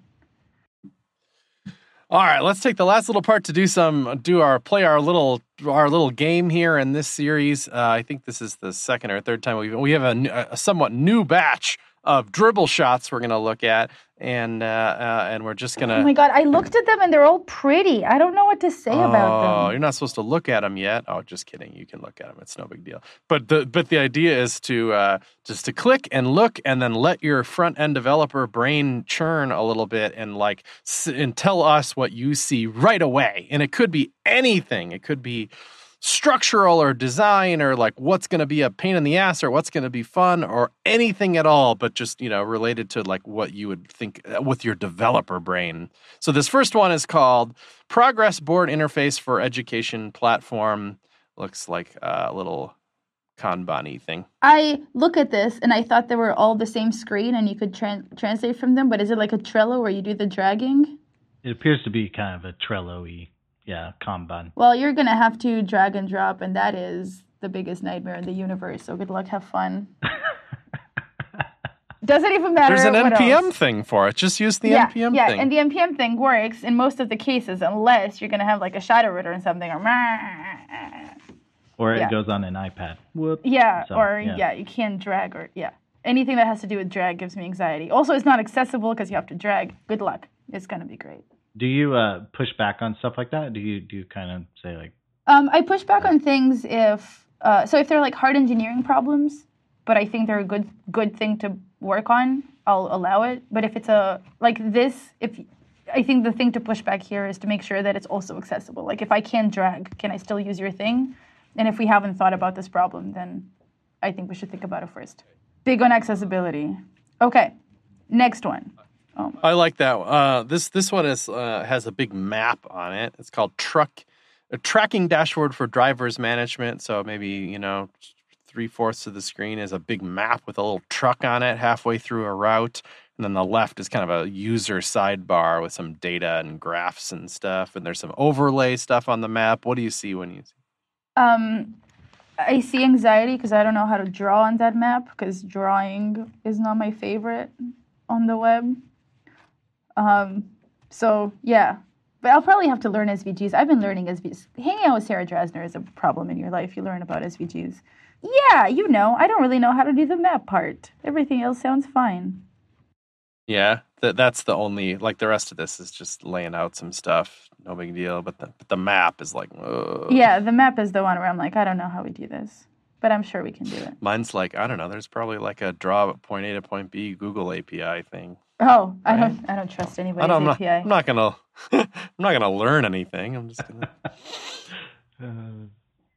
All right, let's take the last little part to do some do our play our little our little game here in this series. Uh, I think this is the second or third time we we have a somewhat new batch of Dribbble shots we're going to look at, and uh, uh, and we're just going to. Oh my god, I looked at them and they're all pretty. I don't know what to say about Oh, them. you're not supposed to look at them yet. Oh, just kidding. You can look at them. It's no big deal. But the but the idea is to uh, just to click and look, and then let your front end developer brain churn a little bit and like s- and tell us what you see right away. And it could be anything. It could be structural or design or like what's going to be a pain in the ass or what's going to be fun or anything at all but just you know related to like what you would think uh, with your developer brain. So this first one is called progress board interface for education platform. Looks like a little kanban thing. I look at this and I thought they were all the same screen and you could tran- translate from them, but is it like a Trello where you do the dragging? It appears to be kind of a Trello-y, yeah, Kanban. Well, you're gonna have to drag and drop, and that is the biggest nightmare in the universe. So good luck, have fun. Doesn't even matter. there's an what npm else. thing for it just use the yeah, npm yeah, thing and the npm thing works in most of the cases, unless you're gonna have like a shadow reader or something, or or Yeah. it goes on an iPad. Whoop. Yeah, So, or yeah. yeah. you can't drag or yeah. Anything that has to do with drag gives me anxiety. Also, it's not accessible because you have to drag. Good luck. It's gonna be great. Do you uh, push back on stuff like that? Do you do you kind of say like, Um, I push back on things if uh, so if they're like hard engineering problems, but I think they're a good good thing to work on. I'll allow it. But if it's a like this, if I think the thing to push back here is to make sure that it's also accessible. Like if I can't drag, can I still use your thing? And if we haven't thought about this problem, then I think we should think about it first. Big on accessibility. Okay, next one. I like that. Uh, this this one is uh, has a big map on it. It's called truck a tracking dashboard for drivers management. So maybe you know three fourths of the screen is a big map with a little truck on it halfway through a route. And then the left is kind of a user sidebar with some data and graphs and stuff. And there's some overlay stuff on the map. What do you see when you see? Um, I see anxiety because I don't know how to draw on that map because drawing is not my favorite on the web. Um, so yeah, but I'll probably have to learn SVGs. I've been learning SVGs. Hanging out with Sarah Drasner is a problem in your life. You learn about SVGs. Yeah, you know, I don't really know how to do the map part. Everything else sounds fine. Yeah, that that's the only like the rest of this is just laying out some stuff, no big deal. But the but the map is like, ugh. Yeah, the map is the one where I'm like, I don't know how we do this, but I'm sure we can do it. mine's like I don't know. There's probably like a draw point A to point B Google API thing. Oh, I Right. don't, I don't trust I don't, I'm, not, I'm not gonna I'm not gonna learn anything. I'm just gonna. Uh,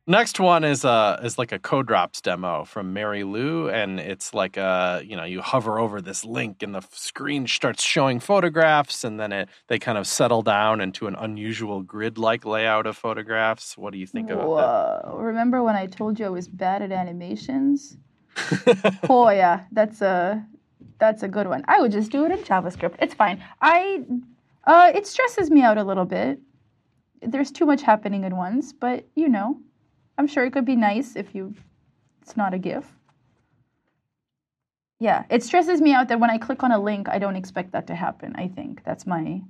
Next one is uh is like a Codrops demo from Mary Lou, and it's like uh you know you hover over this link and the screen starts showing photographs, and then it they kind of settle down into an unusual grid like layout of photographs. What do you think about Whoa. Remember when I told you I was bad at animations? oh yeah, that's a that's a good one. I would just do it in JavaScript. It's fine. I uh, it stresses me out a little bit. There's too much happening at once, but you know, I'm sure it could be nice if you. It's not a GIF. Yeah, it stresses me out that when I click on a link, I don't expect that to happen. I think that's my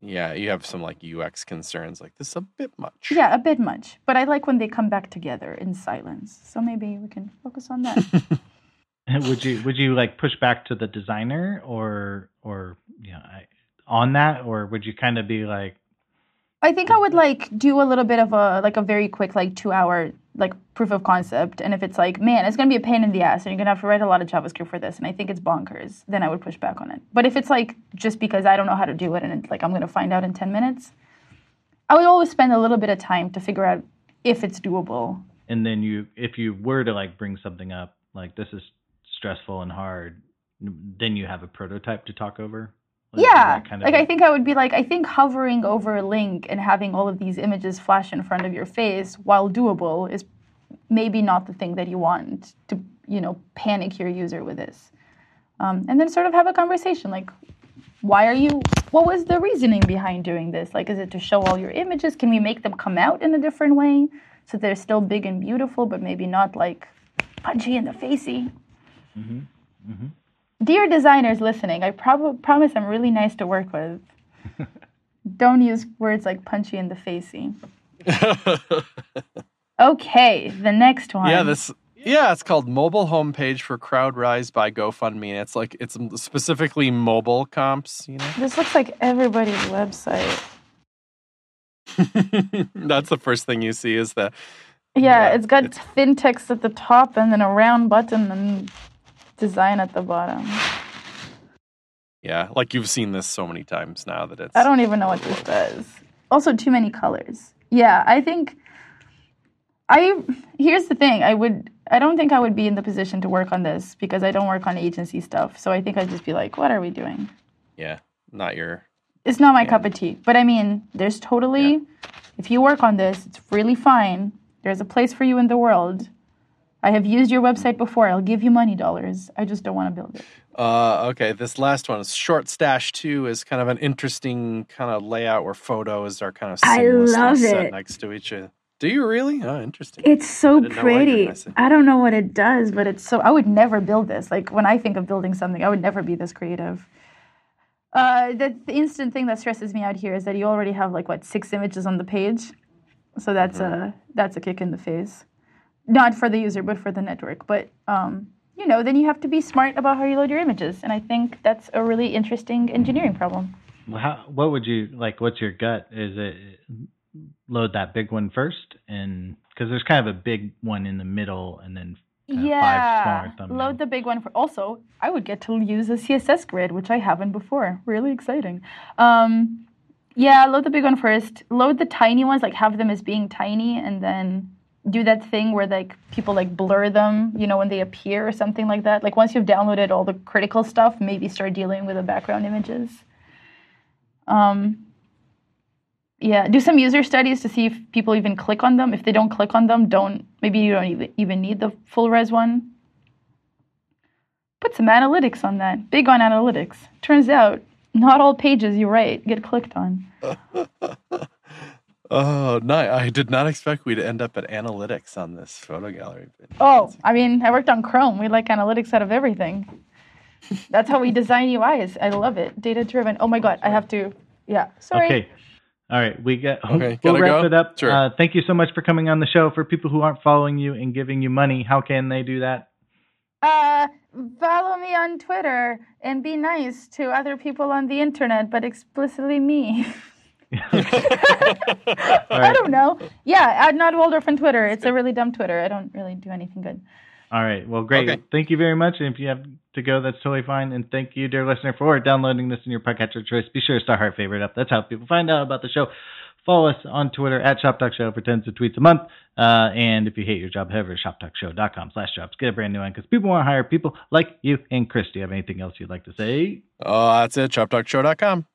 yeah, you have some like UX concerns, like this is a bit much. yeah a bit much. But I like when they come back together in silence. So maybe we can focus on that. would you would you like push back to the designer or or you know on that or would you kind of be like I think I would like do a little bit of a like a very quick like two hour like proof of concept, and if it's like man, it's gonna be a pain in the ass, and you're gonna have to write a lot of JavaScript for this, and I think it's bonkers, then I would push back on it. But if it's like just because I don't know how to do it, and it's like I'm gonna find out in ten minutes, I would always spend a little bit of time to figure out if it's doable. and then you if you were to like bring something up like this is stressful and hard then you have a prototype to talk over Like, Yeah, kind like of I think I would be like I think hovering over a link and having all of these images flash in front of your face while doable is maybe not the thing that you want to you know panic your user with this, um, and then sort of have a conversation like, why are you? What was the reasoning behind doing this? Like, is it to show all your images? Can we make them come out in a different way so they're still big and beautiful, but maybe not like punchy in the facey? Mm-hmm. Mm-hmm. Dear designers listening, I prob- promise I'm really nice to work with. Don't use words like punchy in the facey. Okay, the next one. yeah, this yeah, it's called mobile homepage for CrowdRise by GoFundMe. And it's like it's specifically mobile comps, you know. This looks like everybody's website. That's the first thing you see is the Yeah, Yeah, it's got it's- thin text at the top and then a round button and design at the bottom. yeah, like you've seen this so many times now that it's I don't even know what this does. Also, too many colors. Yeah, I think I. Here's the thing. I would. I don't think I would be in the position to work on this because I don't work on agency stuff. So I think I'd just be like, "What are we doing?" yeah, not your It's not my Yeah. cup of tea. But I mean, there's totally. If you work on this, it's really fine. There's a place for you in the world. I have used your website before. I'll give you money dollars. I just don't want to build it. Uh, okay, this last one is Short Stash 2 is kind of an interesting kind of layout where photos are kind of I love set it. next to each other. Do you really? Oh, interesting. It's so I didn't know what you were pretty. I don't know what it does, but it's so. I would never build this. Like when I think of building something, I would never be this creative. Uh, the, the instant thing that stresses me out here is that you already have like what six images on the page, so that's Mm-hmm. a that's a kick in the face. Not for the user, but for the network. But um, you know, then you have to be smart about how you load your images, and I think that's a really interesting engineering problem. Well, How, what would you like? What's your gut? Is it load that big one first, and because there's kind of a big one in the middle, and then five load the big one for. Also, I would get to use a CSS grid, which I haven't before. Really exciting. Um, yeah, load the big one first. Load the tiny ones, like have them as being tiny, and then do that thing where like people like blur them, you know, when they appear or something like that. Like once you've downloaded all the critical stuff, maybe start dealing with the background images. Um, Yeah, do some user studies to see if people even click on them. If they don't click on them, don't maybe you don't even, even need the full res one. Put some analytics on that. Big on analytics. Turns out not all pages you write get clicked on. oh, no, I did not expect we'd end up at analytics on this photo gallery. Oh, I mean, I worked on Chrome. We like analytics out of everything. That's how we design UIs. I love it. Data driven. Oh my god, I have to. Yeah, sorry. Okay. All right, we got. Okay, we'll wrap go? it up. Sure. Uh, thank you so much for coming on the show. For people who aren't following you and giving you money, how can they do that? Uh, follow me on Twitter and be nice to other people on the internet, but explicitly me. All I don't know. Yeah, add Not Waldorf on Twitter. It's a really dumb Twitter. I don't really do anything good. All right. Well, great. Okay. Thank you very much. And if you have to go, that's totally fine. And thank you, dear listener, for downloading this in your podcatcher of choice. Be sure to star heart favorite up. That's how people find out about the show. Follow us on Twitter at Shop Talk Show for tens of tweets a month. Uh, and if you hate your job, head over to shoptalkshow.com slash jobs. Get a brand new one because people want to hire people like you and Chris. Do you have anything else you'd like to say? Oh, that's it. ShopTalkShow.com.